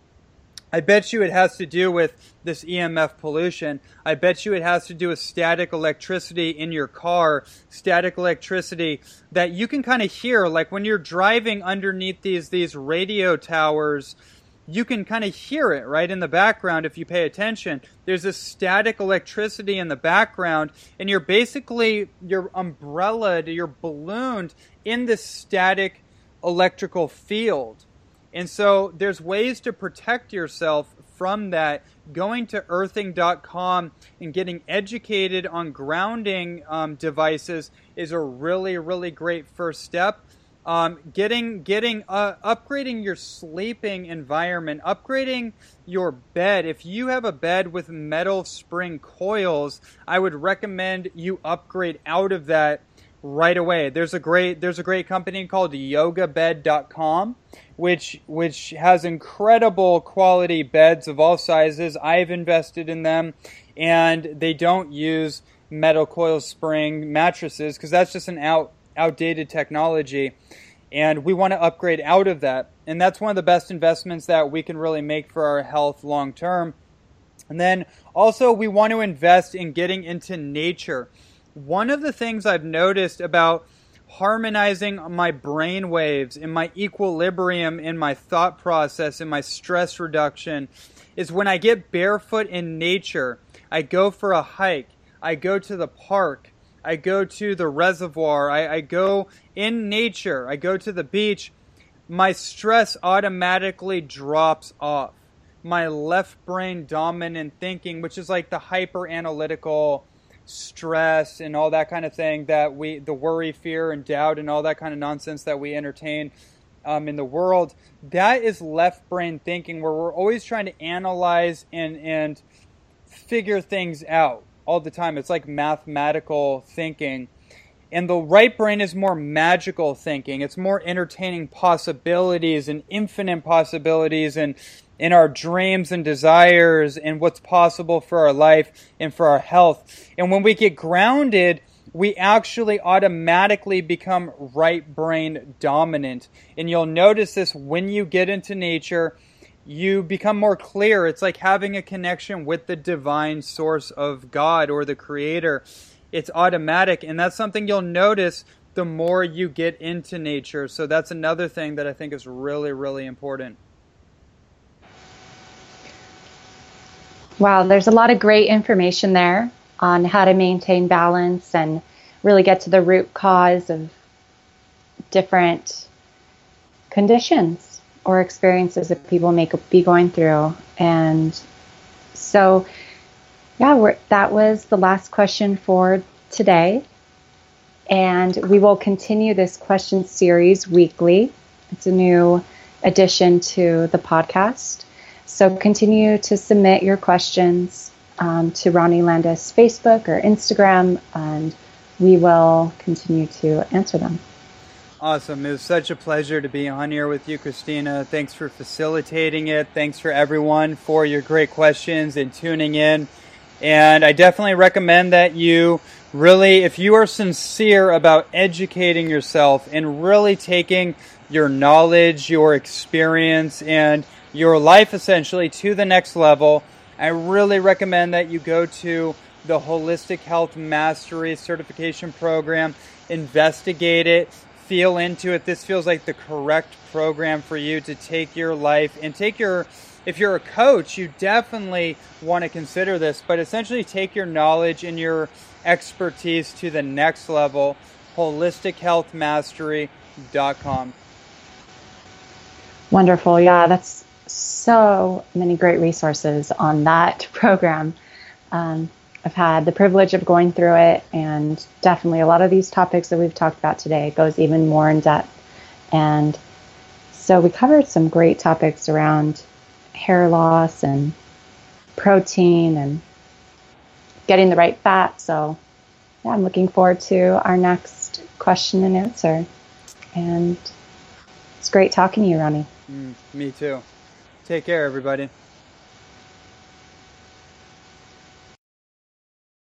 I bet you it has to do with this EMF pollution. I bet you it has to do with static electricity in your car, static electricity that you can kind of hear, like when you're driving underneath these these radio towers you can kind of hear it right in the background if you pay attention. There's a static electricity in the background, and you're basically you're umbrellaed, you're ballooned in this static electrical field. And so there's ways to protect yourself from that. Going to earthing.com and getting educated on grounding um, devices is a really, really great first step. Um, getting getting uh, upgrading your sleeping environment, upgrading your bed. If you have a bed with metal spring coils, I would recommend you upgrade out of that right away. There's a great there's a great company called yogabed.com which which has incredible quality beds of all sizes. I've invested in them and they don't use metal coil spring mattresses because that's just an out outdated technology. And we want to upgrade out of that. And that's one of the best investments that we can really make for our health long term. And then also, we want to invest in getting into nature. One of the things I've noticed about harmonizing my brain waves in my equilibrium in my thought process in my stress reduction is when I get barefoot in nature. I go for a hike. I go to the park. I go to the reservoir, I, I go in nature, I go to the beach, my stress automatically drops off. My left brain dominant thinking, which is like the hyper analytical stress and all that kind of thing that we, the worry, fear, and doubt, and all that kind of nonsense that we entertain um, in the world, that is left brain thinking where we're always trying to analyze and, and figure things out all the time. It's like mathematical thinking. And the right brain is more magical thinking. It's more entertaining possibilities and infinite possibilities and in our dreams and desires and what's possible for our life and for our health. And when we get grounded, we actually automatically become right brain dominant. And you'll notice this when you get into nature you become more clear. It's like having a connection with the divine source of God or the creator. It's automatic, and that's something you'll notice the more you get into nature. So that's another thing that I think is really, really important. Wow, there's a lot of great information there on how to maintain balance and really get to the root cause of different conditions or experiences that people may be going through. And so, yeah, that was the last question for today. And we will continue this question series weekly. It's a new addition to the podcast. So continue to submit your questions um, to Ronnie Landis Facebook or Instagram, and we will continue to answer them. Awesome. It was such a pleasure to be on here with you, Christina. Thanks for facilitating it. Thanks for everyone for your great questions and tuning in. And I definitely recommend that you really, if you are sincere about educating yourself and really taking your knowledge, your experience, and your life essentially to the next level, I really recommend that you go to the Holistic Health Mastery Certification Program, investigate it, feel into it, this feels like the correct program for you to take your life and take your if you're a coach, you definitely want to consider this, but essentially take your knowledge and your expertise to the next level. HolisticHealthMastery.com. Wonderful. Yeah, that's so many great resources on that program. Um, I've had the privilege of going through it, and definitely a lot of these topics that we've talked about today goes even more in depth. And so we covered some great topics around hair loss and protein and getting the right fat. So, yeah, I'm looking forward to our next question and answer. And it's great talking to you, Ronnie. Mm, me too. Take care, everybody.